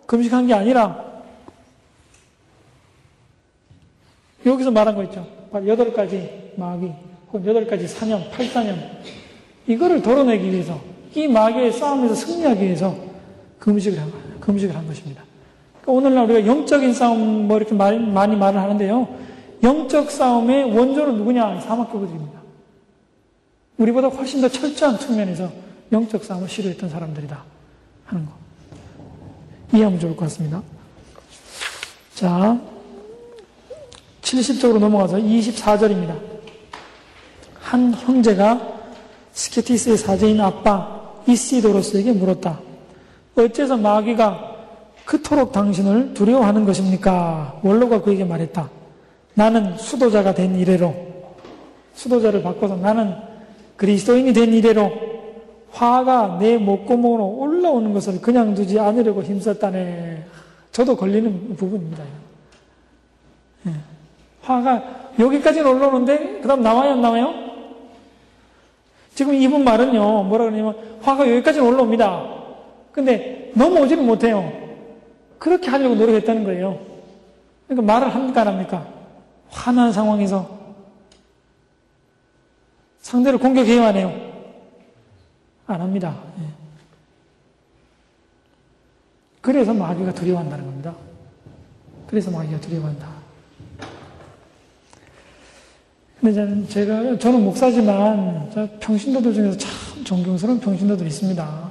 금식한 게 아니라 여기서 말한 거 있죠. 여덟 가지 마귀, 혹은 여덟 가지 사념, 팔사념. 이거를 덜어내기 위해서, 이 마귀의 싸움에서 승리하기 위해서 금식을 한. 금식을 한 것입니다. 그러니까 오늘날 우리가 영적인 싸움 뭐 이렇게 많이, 많이 말을 하는데요. 영적 싸움의 원조는 누구냐? 사막교부들입니다. 우리보다 훨씬 더 철저한 측면에서 영적 싸움을 시도했던 사람들이다. 하는 거. 이해하면 좋을 것 같습니다. 자, 70쪽으로 넘어가서 24절입니다. 한 형제가 스케티스의 사제인 아빠 이시도로스에게 물었다. 어째서 마귀가 그토록 당신을 두려워하는 것입니까? 원로가 그에게 말했다. 나는 수도자가 된 이래로 수도자를 바꿔서 나는 그리스도인이 된 이래로 화가 내 목구멍으로 올라오는 것을 그냥 두지 않으려고 힘썼다네. 저도 걸리는 부분입니다. 예. 화가 여기까지는 올라오는데 그 다음 나와요 안 나와요? 지금 이분 말은요 뭐라 그러냐면 화가 여기까지는 올라옵니다. 근데 넘어오지는 못해요. 그렇게 하려고 노력했다는 거예요. 그러니까 말을 합니까 안 합니까? 화난 상황에서 상대를 공격해야 하네요. 안 합니다. 예. 그래서 마귀가 두려워한다는 겁니다. 그래서 마귀가 두려워한다. 근데 제가, 저는 목사지만, 평신도들 중에서 참 존경스러운 평신도들이 있습니다.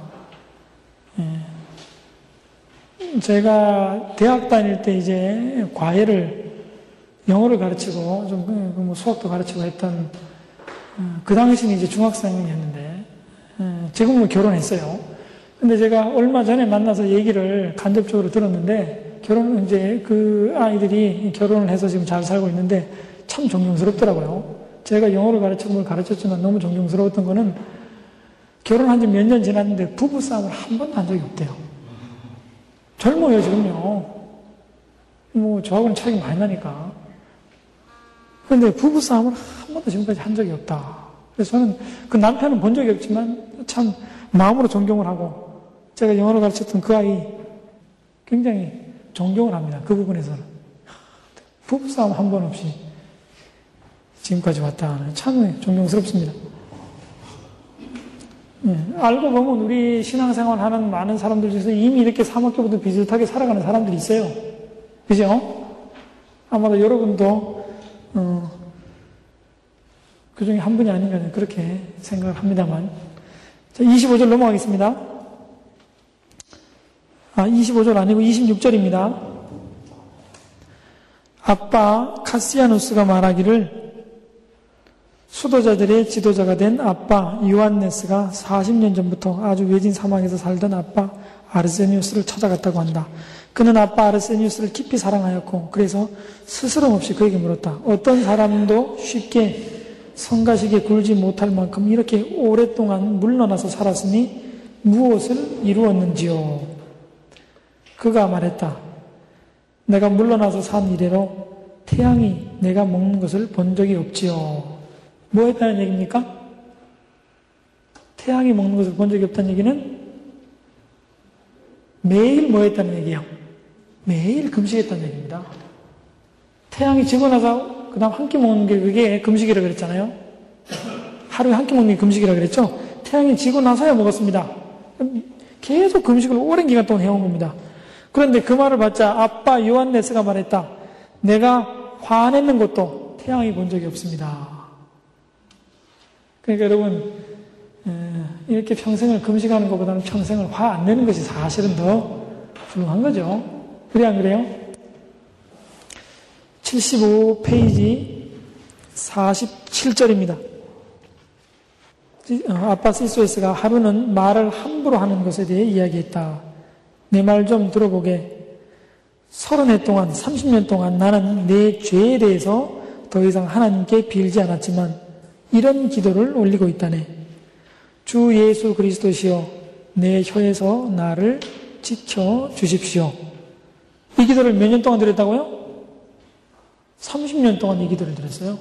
예. 제가 대학 다닐 때 이제 과외를, 영어를 가르치고, 좀 뭐 수학도 가르치고 했던, 어, 그 당시는 이제 중학생이었는데, 예, 지금은 뭐 결혼했어요. 근데 제가 얼마 전에 만나서 얘기를 간접적으로 들었는데, 결혼, 이제 그 아이들이 결혼을 해서 지금 잘 살고 있는데, 참 존경스럽더라고요. 제가 영어를 가르치고 뭘 가르쳤지만 너무 존경스러웠던 거는 결혼한 지 몇 년 지났는데 부부싸움을 한 번도 한 적이 없대요. 젊어요, 지금요. 뭐, 저하고는 차이가 많이 나니까. 그런데 부부싸움을 한 번도 지금까지 한 적이 없다. 그래서 저는 그 남편은 본 적이 없지만 참 마음으로 존경을 하고 제가 영어를 가르쳤던 그 아이 굉장히 존경을 합니다. 그 부분에서는. 부부싸움 한 번 없이 지금까지 왔다 하는 참 존경스럽습니다. 네, 알고 보면 우리 신앙생활 하는 많은 사람들 중에서 이미 이렇게 사막교보다 비슷하게 살아가는 사람들이 있어요. 그죠? 아마도 여러분도, 어, 그 중에 한 분이 아닌가 그렇게 생각을 합니다만. 자, 25절 넘어가겠습니다. 아, 25절 아니고 26절입니다. 아빠 카시아누스가 말하기를 수도자들의 지도자가 된 아빠 요한네스가 40년 전부터 아주 외진 사막에서 살던 아빠 아르세니우스를 찾아갔다고 한다. 그는 아빠 아르세니우스를 깊이 사랑하였고 그래서 스스럼 없이 그에게 물었다. 어떤 사람도 쉽게 성가시게 굴지 못할 만큼 이렇게 오랫동안 물러나서 살았으니 무엇을 이루었는지요? 그가 말했다. 내가 물러나서 산 이래로 태양이 내가 먹는 것을 본 적이 없지요. 뭐 했다는 얘기입니까? 태양이 먹는 것을 본 적이 없다는 얘기는 매일 뭐 했다는 얘기예요? 매일 금식했다는 얘기입니다. 태양이 지고 나서 그 다음 한 끼 먹는 게 그게 금식이라 고 그랬잖아요. 하루에 한 끼 먹는 게 금식이라 고 그랬죠. 태양이 지고 나서야 먹었습니다. 계속 금식을 오랜 기간 동안 해온 겁니다. 그런데 그 말을 받자 아빠 요한네스가 말했다. 내가 화냈는 것도 태양이 본 적이 없습니다. 그러니까 여러분, 이렇게 평생을 금식하는 것보다는 평생을 화 안 내는 것이 사실은 더 훌륭한 거죠. 그래, 안 그래요? 75페이지 47절입니다. 어, 아빠 시소에스가 하루는 말을 함부로 하는 것에 대해 이야기했다. 내 말 좀 들어보게. 서른 해 동안, 30년 동안 나는 내 죄에 대해서 더 이상 하나님께 빌지 않았지만 이런 기도를 올리고 있다네. 주 예수 그리스도시여 내 혀에서 나를 지켜 주십시오. 이 기도를 몇 년 동안 드렸다고요? 30년 동안 이 기도를 드렸어요.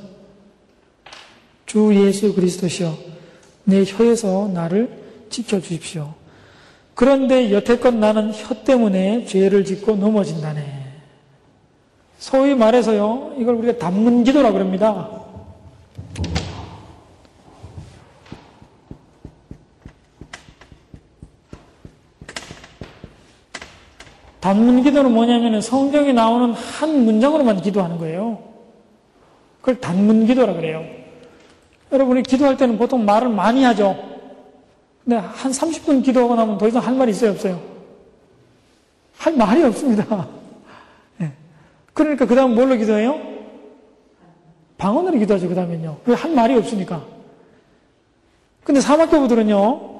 주 예수 그리스도시여 내 혀에서 나를 지켜 주십시오. 그런데 여태껏 나는 혀 때문에 죄를 짓고 넘어진다네. 소위 말해서요, 이걸 우리가 담문 기도라 그럽니다. 단문 기도는 뭐냐면 성경에 나오는 한 문장으로만 기도하는 거예요. 그걸 단문 기도라 그래요. 여러분이 기도할 때는 보통 말을 많이 하죠. 근데 한 30분 기도하고 나면 더 이상 할 말이 있어요, 없어요? 할 말이 없습니다. 네. 그러니까 그 다음 뭘로 기도해요? 방언으로 기도하죠, 그 다음엔요. 왜 할 말이 없으니까. 근데 사막교부들은요,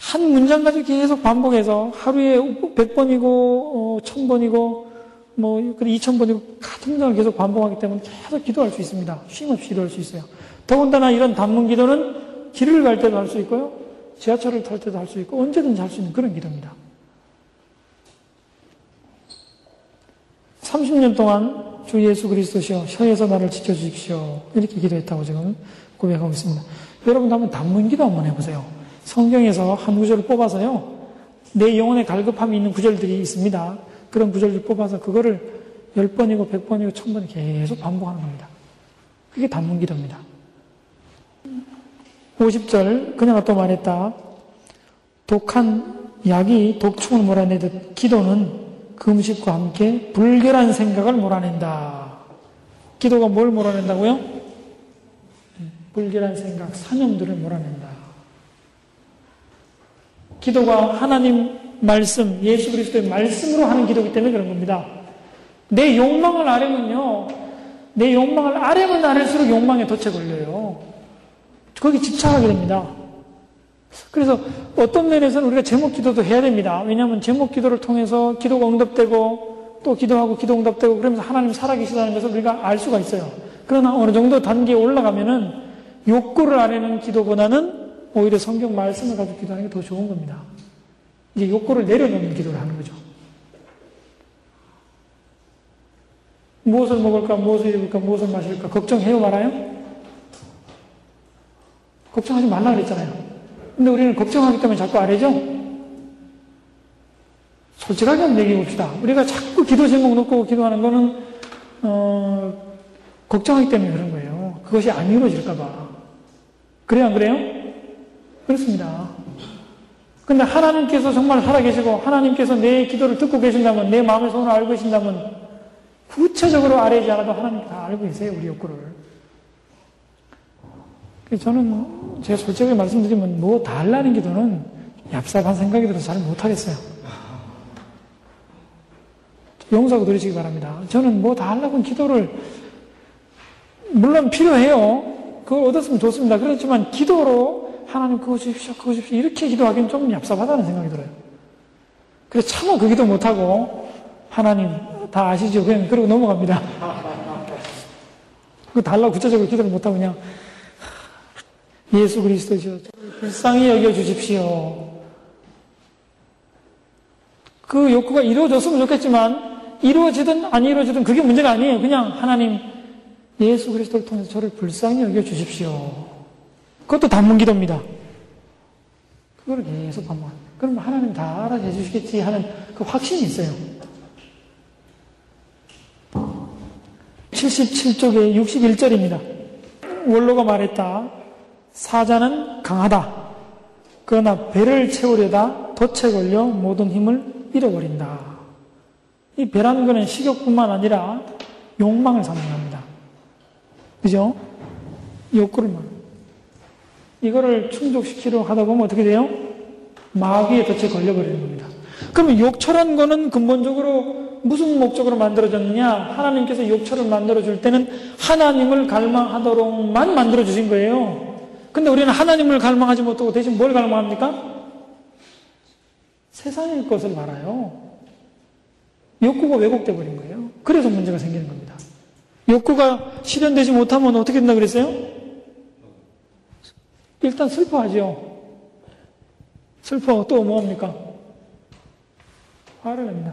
한 문장 가지고 계속 반복해서 하루에 100번이고, 어, 1000번이고, 뭐, 2000번이고, 같은 문장을 계속 반복하기 때문에 계속 기도할 수 있습니다. 쉼 없이 기도할 수 있어요. 더군다나 이런 단문 기도는 길을 갈 때도 할 수 있고요. 지하철을 탈 때도 할 수 있고, 언제든지 할 수 있는 그런 기도입니다. 30년 동안 주 예수 그리스도시여 혀에서 나를 지켜주십시오. 이렇게 기도했다고 지금 고백하고 있습니다. 여러분도 한번 단문 기도 한번 해보세요. 성경에서 한 구절을 뽑아서요. 내 영혼에 갈급함이 있는 구절들이 있습니다. 그런 구절을 뽑아서 그거를 10번이고 100번이고 1000번이 계속 반복하는 겁니다. 그게 단문 기도입니다. 50절 그녀가 또 말했다. 독한 약이 독충을 몰아내듯 기도는 금식과 함께 불결한 생각을 몰아낸다. 기도가 뭘 몰아낸다고요? 불결한 생각, 사념들을 몰아낸다. 기도가 하나님 말씀, 예수 그리스도의 말씀으로 하는 기도이기 때문에 그런 겁니다. 내 욕망을 아뢰면요, 내 욕망을 아뢰면 아랠수록 욕망에 덫에 걸려요. 거기 집착하게 됩니다. 그래서 어떤 면에서는 우리가 제목 기도도 해야 됩니다. 왜냐하면 제목 기도를 통해서 기도가 응답되고 또 기도하고 기도 응답되고 그러면서 하나님 살아계시다는 것을 우리가 알 수가 있어요. 그러나 어느 정도 단계에 올라가면은 욕구를 아뢰는 기도보다는 오히려 성경 말씀을 가지고 기도하는 게 더 좋은 겁니다. 이제 욕구를 내려놓는 기도를 하는 거죠. 무엇을 먹을까, 무엇을 입을까, 무엇을 마실까, 걱정해요, 말아요? 걱정하지 말라 그랬잖아요. 근데 우리는 걱정하기 때문에 자꾸 아래죠? 솔직하게 한번 얘기해 봅시다. 우리가 자꾸 기도 제목 놓고 기도하는 거는, 어, 걱정하기 때문에 그런 거예요. 그것이 안 이루어질까 봐. 그래요, 안 그래요? 그렇습니다. 근데 하나님께서 정말 살아계시고 하나님께서 내 기도를 듣고 계신다면 내 마음의 소원을 알고 계신다면 구체적으로 아뢰지 않아도 하나님 다 알고 계세요 우리 욕구를. 저는 제가 솔직하게 말씀드리면 뭐다 하려는 기도는 얍삽한 생각이 들어서 잘 못하겠어요. 용서하고 들으시기 바랍니다. 저는 뭐다 하려고 기도를 물론 필요해요. 그걸 얻었으면 좋습니다. 그렇지만 기도로 하나님 그거 주십시오, 그거 주십시오. 이렇게 기도하기는 좀 얍삽하다는 생각이 들어요. 그래서 차마 그 기도 못하고, 하나님 다 아시죠? 그냥 그러고 넘어갑니다. 그 달라고 구체적으로 기도를 못하고 그냥, 예수 그리스도시여, 불쌍히 여겨주십시오. 그 욕구가 이루어졌으면 좋겠지만, 이루어지든 안 이루어지든 그게 문제가 아니에요. 그냥 하나님, 예수 그리스도를 통해서 저를 불쌍히 여겨주십시오. 그것도 단문 기도입니다. 그걸 계속 반복. 그럼 하나님 다 알아해 주시겠지 하는 그 확신이 있어요. 77쪽에 61절입니다. 원로가 말했다. 사자는 강하다. 그러나 배를 채우려다 덫에 걸려 모든 힘을 잃어버린다. 이 배라는 것은 식욕뿐만 아니라 욕망을 상징합니다. 그죠? 욕구를 말. 이거를 충족시키려 하다 보면 어떻게 돼요? 마귀의 덫에 걸려버리는 겁니다. 그러면 욕처란 거는 근본적으로 무슨 목적으로 만들어졌느냐? 하나님께서 욕처를 만들어줄 때는 하나님을 갈망하도록만 만들어주신 거예요. 근데 우리는 하나님을 갈망하지 못하고 대신 뭘 갈망합니까? 세상의 것을 바라요. 욕구가 왜곡돼 버린 거예요. 그래서 문제가 생기는 겁니다. 욕구가 실현되지 못하면 어떻게 된다 그랬어요? 일단 슬퍼하죠. 슬퍼. 또 뭐합니까? 화를 냅니다.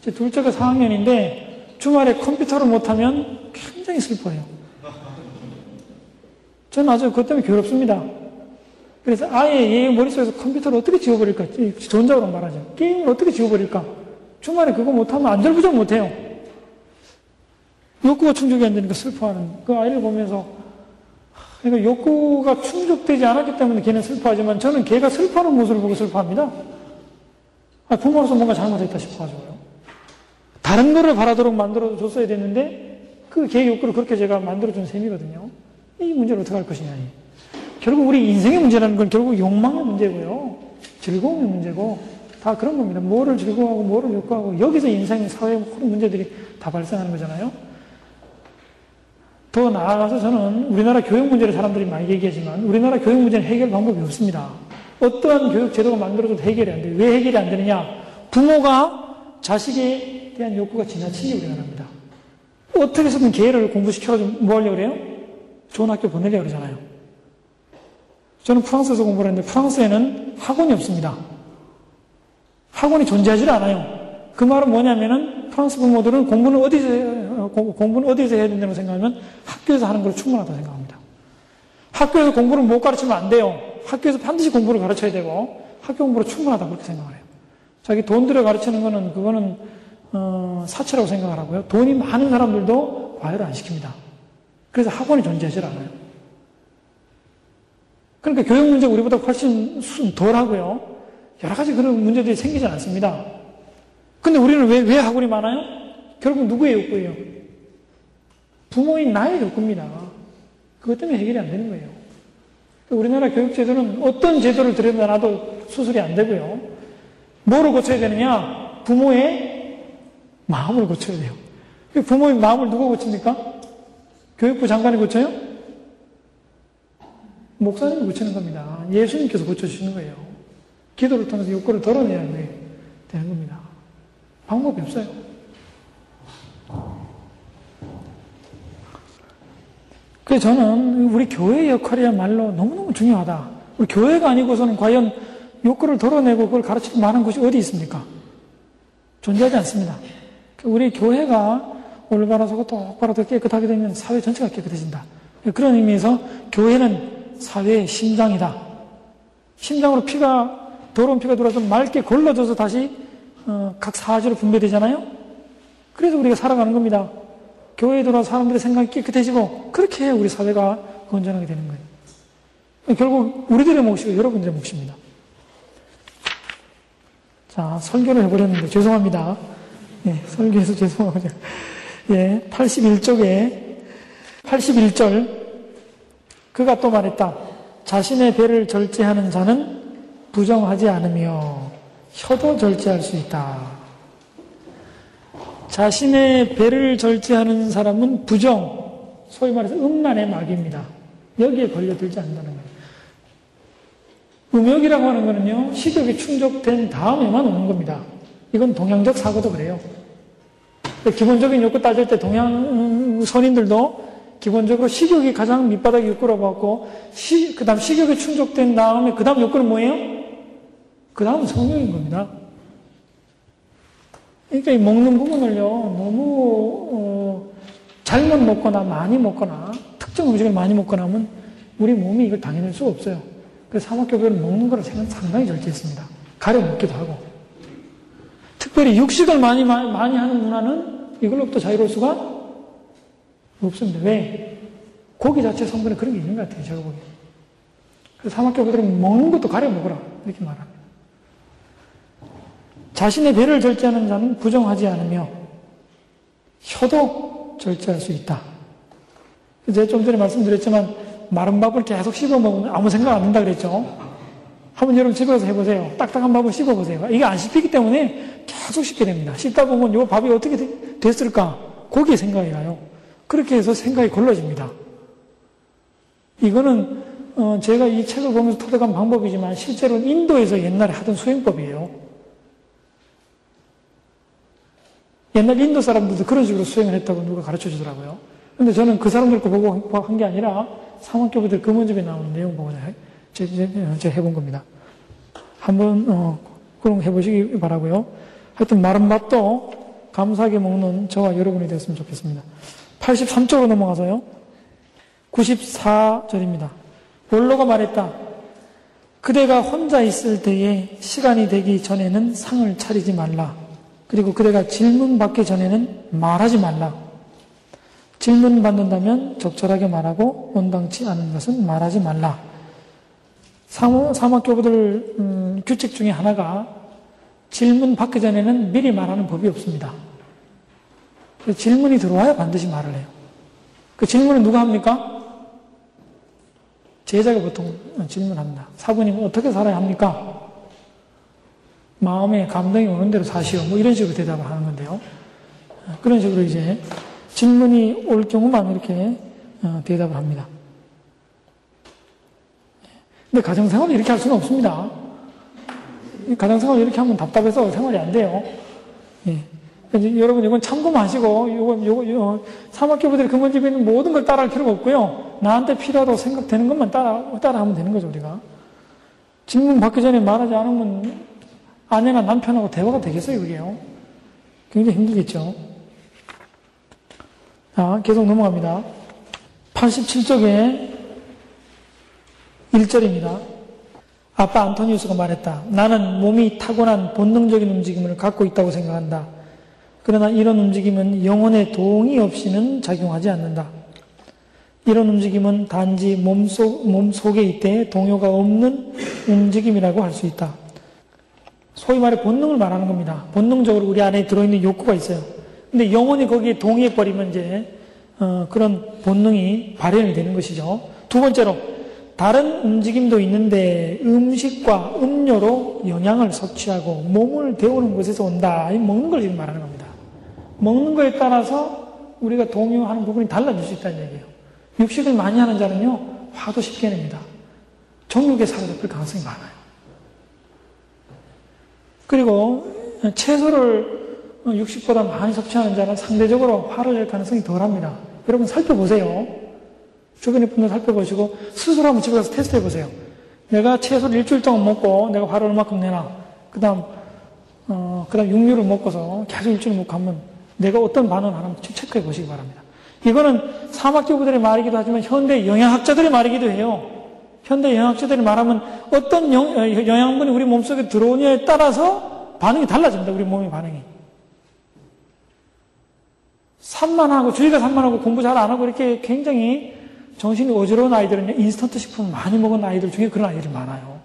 제 둘째가 4학년인데 주말에 컴퓨터를 못하면 굉장히 슬퍼해요. 저는 아주 그것 때문에 괴롭습니다. 그래서 아예 얘 머릿속에서 컴퓨터를 어떻게 지워버릴까? 전작으로 말하죠. 게임을 어떻게 지워버릴까? 주말에 그거 못하면 안절부절 못해요. 욕구가 충족이 안 되니까 슬퍼하는 그 아이를 보면서 그러니까 욕구가 충족되지 않았기 때문에 걔는 슬퍼하지만 저는 걔가 슬퍼하는 모습을 보고 슬퍼합니다. 아, 부모로서 뭔가 잘못했다 싶어가지고요. 다른 거를 바라도록 만들어줬어야 됐는데 그걔 욕구를 그렇게 제가 만들어준 셈이거든요. 이 문제를 어떻게 할 것이냐. 결국 우리 인생의 문제라는 건 결국 욕망의 문제고요. 즐거움의 문제고 다 그런 겁니다. 뭐를 즐거워하고 뭐를 욕구하고 여기서 인생의 사회의 모든 문제들이 다 발생하는 거잖아요. 더 나아가서 저는 우리나라 교육 문제를 사람들이 많이 얘기하지만 우리나라 교육 문제는 해결 방법이 없습니다. 어떠한 교육 제도가 만들어져도 해결이 안 돼요. 왜 해결이 안 되느냐? 부모가 자식에 대한 욕구가 지나친 게 우리나라입니다. 어떻게 해서든 개를 공부시켜가지고 뭐 하려고 그래요? 좋은 학교 보내려고 그러잖아요. 저는 프랑스에서 공부를 했는데 프랑스에는 학원이 없습니다. 학원이 존재하지 않아요. 그 말은 뭐냐면은 프랑스 부모들은 공부는 어디서 공부는 어디서 해야 된다고 생각하면 학교에서 하는 걸 충분하다고 생각합니다. 학교에서 공부를 못 가르치면 안 돼요. 학교에서 반드시 공부를 가르쳐야 되고 학교 공부로 충분하다 그렇게 생각을 해요. 자기 돈 들여 가르치는 거는 그거는 어, 사치라고 생각을 하고요. 돈이 많은 사람들도 과외를 안 시킵니다. 그래서 학원이 존재하지 않아요. 그러니까 교육 문제가 우리보다 훨씬 덜 하고요. 여러 가지 그런 문제들이 생기지 않습니다. 근데 우리는 왜, 왜 학원이 많아요? 결국 누구의 욕구예요? 부모인 나의 욕구입니다. 그것 때문에 해결이 안 되는 거예요. 우리나라 교육제도는 어떤 제도를 들여다놔도 수술이 안 되고요. 뭐를 고쳐야 되느냐? 부모의 마음을 고쳐야 돼요. 부모의 마음을 누가 고칩니까? 교육부 장관이 고쳐요? 목사님이 고치는 겁니다. 예수님께서 고쳐주시는 거예요. 기도를 통해서 욕구를 덜어내야 되는 겁니다. 방법이 없어요. 그래서 저는 우리 교회의 역할이야말로 너무너무 중요하다. 우리 교회가 아니고서는 과연 욕구를 덜어내고 그걸 가르치고 많은 곳이 어디 있습니까? 존재하지 않습니다. 우리 교회가 올바로 서고 똑바로 깨끗하게 되면 사회 전체가 깨끗해진다. 그런 의미에서 교회는 사회의 심장이다. 심장으로 피가, 더러운 피가 들어와서 맑게 걸러져서 다시 어, 각 사지로 분배되잖아요? 그래서 우리가 살아가는 겁니다. 교회에 들어와 사람들의 생각이 깨끗해지고, 그렇게 우리 사회가 건전하게 되는 거예요. 결국 우리들의 몫이고 여러분들의 몫입니다. 자, 설교를 해버렸는데 죄송합니다. 예, 설교해서 죄송하고. 예, 81쪽에, 81절, 그가 또 말했다. 자신의 배를 절제하는 자는 부정하지 않으며, 혀도 절제할 수 있다. 자신의 배를 절제하는 사람은 부정, 소위 말해서 음란의 막입니다. 여기에 걸려들지 않는다는 거예요. 음욕이라고 하는 거는요, 식욕이 충족된 다음에만 오는 겁니다. 이건 동양적 사고도 그래요. 기본적인 욕구 따질 때 동양 선인들도 기본적으로 식욕이 가장 밑바닥 욕구라고 하고, 그 다음 식욕이 충족된 다음에 그 다음 욕구는 뭐예요? 그 다음은 성령인 겁니다. 그러니까 이 먹는 부분을요, 너무, 어, 잘못 먹거나 많이 먹거나 특정 음식을 많이 먹거나 하면 우리 몸이 이걸 당해낼 수가 없어요. 그래서 사막교배는 먹는 거를 상당히 절제했습니다. 가려 먹기도 하고. 특별히 육식을 많이, 많이 하는 문화는 이걸로부터 자유로울 수가 없습니다. 왜? 고기 자체 성분에 그런 게 있는 것 같아요, 제가 보기에. 그래서 사막교배들은 먹는 것도 가려 먹어라. 이렇게 말합니다. 자신의 배를 절제하는 자는 부정하지 않으며 혀도 절제할 수 있다. 제가 좀 전에 말씀드렸지만 마른 밥을 계속 씹어 먹으면 아무 생각 안 든다 그랬죠. 한번 여러분 집에 가서 해보세요. 딱딱한 밥을 씹어보세요. 이게 안 씹히기 때문에 계속 씹게 됩니다. 씹다 보면 이 밥이 어떻게 됐을까? 거기에 생각이 가요. 그렇게 해서 생각이 걸러집니다. 이거는 어 제가 이 책을 보면서 터득한 방법이지만 실제로 인도에서 옛날에 하던 수행법이에요. 옛날 인도 사람들도 그런 식으로 수행을 했다고 누가 가르쳐 주더라고요. 근데 저는 그 사람들 거 보고 한 게 아니라 상원교부들 금원집에 나오는 내용 보고 제가, 해본 겁니다. 한번 어, 그런 거 해보시기 바라고요. 하여튼 마른 밥도 감사하게 먹는 저와 여러분이 되었으면 좋겠습니다. 83쪽으로 넘어가서요. 94절입니다. 볼로가 말했다. 그대가 혼자 있을 때에 시간이 되기 전에는 상을 차리지 말라. 그리고 그대가 질문 받기 전에는 말하지 말라. 질문 받는다면 적절하게 말하고 온당치 않은 것은 말하지 말라. 사막 교부들 음, 규칙 중에 하나가 질문 받기 전에는 미리 말하는 법이 없습니다. 질문이 들어와야 반드시 말을 해요. 그 질문은 누가 합니까? 제자가 보통 질문합니다. 사부님 어떻게 살아야 합니까? 마음에 감동이 오는 대로 사시오. 뭐 이런 식으로 대답을 하는 건데요. 그런 식으로 이제 질문이 올 경우만 이렇게 어, 대답을 합니다. 근데 가정생활을 이렇게 할 수는 없습니다. 가정생활을 이렇게 하면 답답해서 생활이 안 돼요. 예. 여러분 이건 참고마시고 이거 요거 사막교부들이 근본집에 있는 모든 걸 따라할 필요가 없고요. 나한테 필요하다고 생각되는 것만 따라 따라하면 되는 거죠 우리가. 질문 받기 전에 말하지 않으면 아내나 남편하고 대화가 되겠어요 그게요. 굉장히 힘들겠죠. 자 계속 넘어갑니다. 87쪽에 1절입니다. 아빠 안토니우스가 말했다. 나는 몸이 타고난 본능적인 움직임을 갖고 있다고 생각한다. 그러나 이런 움직임은 영혼의 동의 없이는 작용하지 않는다. 이런 움직임은 단지 몸속, 몸 속에 있대 동요가 없는 움직임이라고 할 수 있다. 소위 말해 본능을 말하는 겁니다. 본능적으로 우리 안에 들어있는 욕구가 있어요. 근데 영혼이 거기에 동의해버리면 이제, 어, 그런 본능이 발현이 되는 것이죠. 두 번째로, 다른 움직임도 있는데 음식과 음료로 영양을 섭취하고 몸을 데우는 것에서 온다. 먹는 걸 지금 말하는 겁니다. 먹는 거에 따라서 우리가 동요하는 부분이 달라질 수 있다는 얘기예요. 육식을 많이 하는 자는요, 화도 쉽게 냅니다. 정육에 사로잡힐 가능성이 많아요. 그리고 채소를 육식보다 많이 섭취하는 자는 상대적으로 화를 낼 가능성이 덜 합니다. 여러분 살펴보세요. 주변의 분들 살펴보시고 스스로 한번 집에 가서 테스트 해 보세요. 내가 채소를 일주일 동안 먹고 내가 화를 얼마큼 내나. 그 다음, 어, 그 다음 육류를 먹고서 계속 일주일 먹고 하면 내가 어떤 반응을 하는지 체크해 보시기 바랍니다. 이거는 사막교부들의 말이기도 하지만 현대 영양학자들의 말이기도 해요. 현대 영양학자들이 말하면 어떤 영, 어, 영양분이 우리 몸속에 들어오냐에 따라서 반응이 달라집니다. 우리 몸의 반응이. 산만 하고, 주의가 산만 하고 공부 잘 안 하고 이렇게 굉장히 정신이 어지러운 아이들은 인스턴트 식품을 많이 먹은 아이들 중에 그런 아이들이 많아요.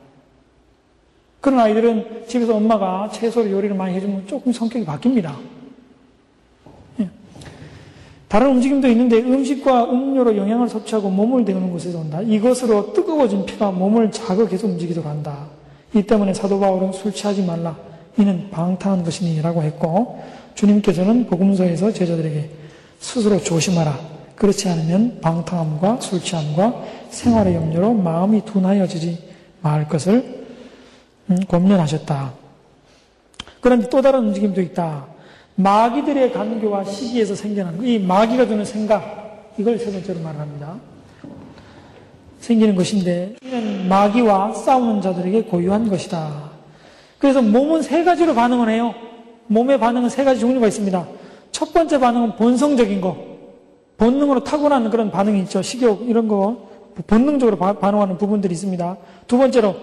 그런 아이들은 집에서 엄마가 채소를 요리를 많이 해주면 조금 성격이 바뀝니다. 다른 움직임도 있는데 음식과 음료로 영양을 섭취하고 몸을 데우는 곳에서 온다. 이것으로 뜨거워진 피가 몸을 자극해서 움직이도록 한다. 이 때문에 사도 바울은 술 취하지 말라. 이는 방탕한 것이니라고 했고 주님께서는 복음서에서 제자들에게 스스로 조심하라. 그렇지 않으면 방탕함과 술 취함과 생활의 염려로 마음이 둔하여지지 말 것을 음, 권면하셨다. 그런데 또 다른 움직임도 있다. 마귀들의 간교와 시기에서 생겨나는 이 마귀가 주는 생각 이걸 세 번째로 말합니다. 생기는 것인데 이는 마귀와 싸우는 자들에게 고유한 것이다. 그래서 몸은 세 가지로 반응을 해요. 몸의 반응은 세 가지 종류가 있습니다. 첫 번째 반응은 본성적인 거. 본능으로 타고나는 그런 반응이 있죠. 식욕 이런 거 본능적으로 반응하는 부분들이 있습니다. 두 번째로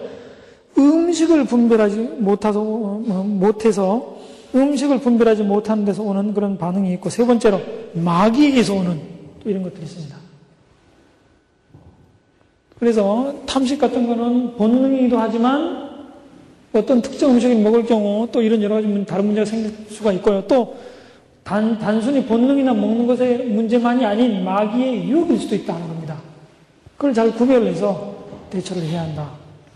음식을 분별하지 못해서, 어, 못해서 음식을 분별하지 못하는 데서 오는 그런 반응이 있고 세 번째로 마귀에게서 오는 또 이런 것들이 있습니다. 그래서 탐식 같은 거는 본능이기도 하지만 어떤 특정 음식을 먹을 경우 또 이런 여러 가지 다른 문제가 생길 수가 있고요. 또 단, 단순히 본능이나 먹는 것의 문제만이 아닌 마귀의 유혹일 수도 있다는 겁니다. 그걸 잘 구별해서 대처를 해야 한다.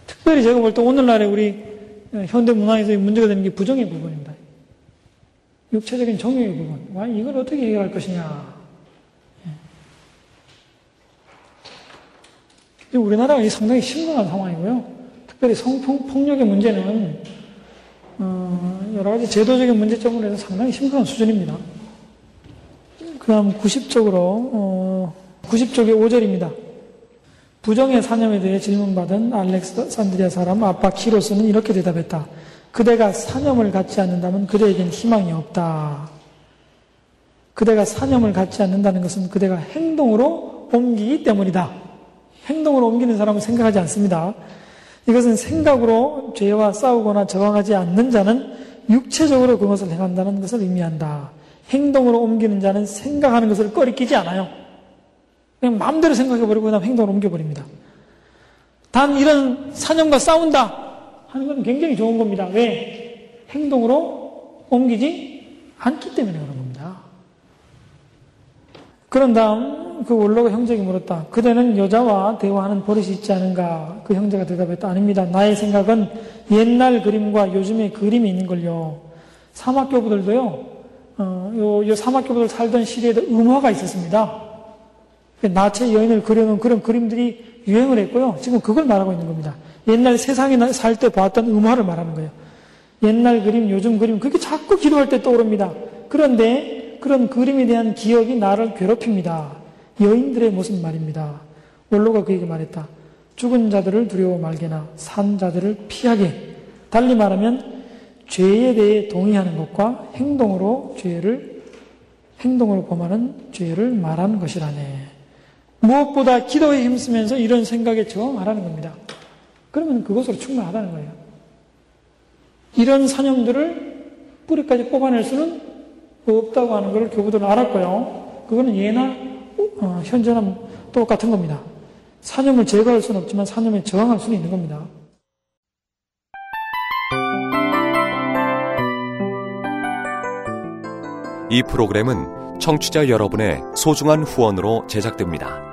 특별히 제가 볼 때 오늘날에 우리 현대 문화에서 문제가 되는 게 부정의 부분입니다. 육체적인 정욕의 부분. 와, 이걸 어떻게 해결할 것이냐. 예. 우리나라가 상당히 심각한 상황이고요. 특별히 성폭력의 문제는 어, 여러 가지 제도적인 문제점으로 해서 상당히 심각한 수준입니다. 그 다음 90쪽으로 어, 90쪽의 5절입니다. 부정의 사념에 대해 질문받은 알렉산드리아 사람 아빠 키로스는 이렇게 대답했다. 그대가 사념을 갖지 않는다면 그대에겐 희망이 없다. 그대가 사념을 갖지 않는다는 것은 그대가 행동으로 옮기기 때문이다. 행동으로 옮기는 사람은 생각하지 않습니다. 이것은 생각으로 죄와 싸우거나 저항하지 않는 자는 육체적으로 그것을 행한다는 것을 의미한다. 행동으로 옮기는 자는 생각하는 것을 꺼리끼지 않아요. 그냥 마음대로 생각해버리고 그다음 행동으로 옮겨버립니다. 단 이런 사념과 싸운다 하는 건 굉장히 좋은 겁니다. 왜? 행동으로 옮기지 않기 때문에 그런 겁니다. 그런 다음 그 원로가 형제에게 물었다. 그대는 여자와 대화하는 버릇이 있지 않은가? 그 형제가 대답했다. 아닙니다. 나의 생각은 옛날 그림과 요즘의 그림이 있는 걸요. 사막교부들도요, 어, 요, 요 사막교부들 살던 시대에도 음화가 있었습니다. 나체 여인을 그려놓은 그런 그림들이 유행을 했고요. 지금 그걸 말하고 있는 겁니다. 옛날 세상에 살 때 보았던 음화를 말하는 거예요. 옛날 그림, 요즘 그림, 그게 자꾸 기도할 때 떠오릅니다. 그런데 그런 그림에 대한 기억이 나를 괴롭힙니다. 여인들의 모습 말입니다. 원로가 그에게 말했다. 죽은 자들을 두려워 말게나 산 자들을 피하게. 달리 말하면 죄에 대해 동의하는 것과 행동으로 죄를 행동으로 범하는 죄를 말하는 것이라네. 무엇보다 기도에 힘쓰면서 이런 생각에 저항하라는 겁니다. 그러면 그것으로 충분하다는 거예요. 이런 사념들을 뿌리까지 뽑아낼 수는 없다고 하는 걸 교부들은 알았고요. 그거는 예나 어, 현재나 똑같은 겁니다. 사념을 제거할 수는 없지만 사념에 저항할 수는 있는 겁니다. 이 프로그램은 청취자 여러분의 소중한 후원으로 제작됩니다.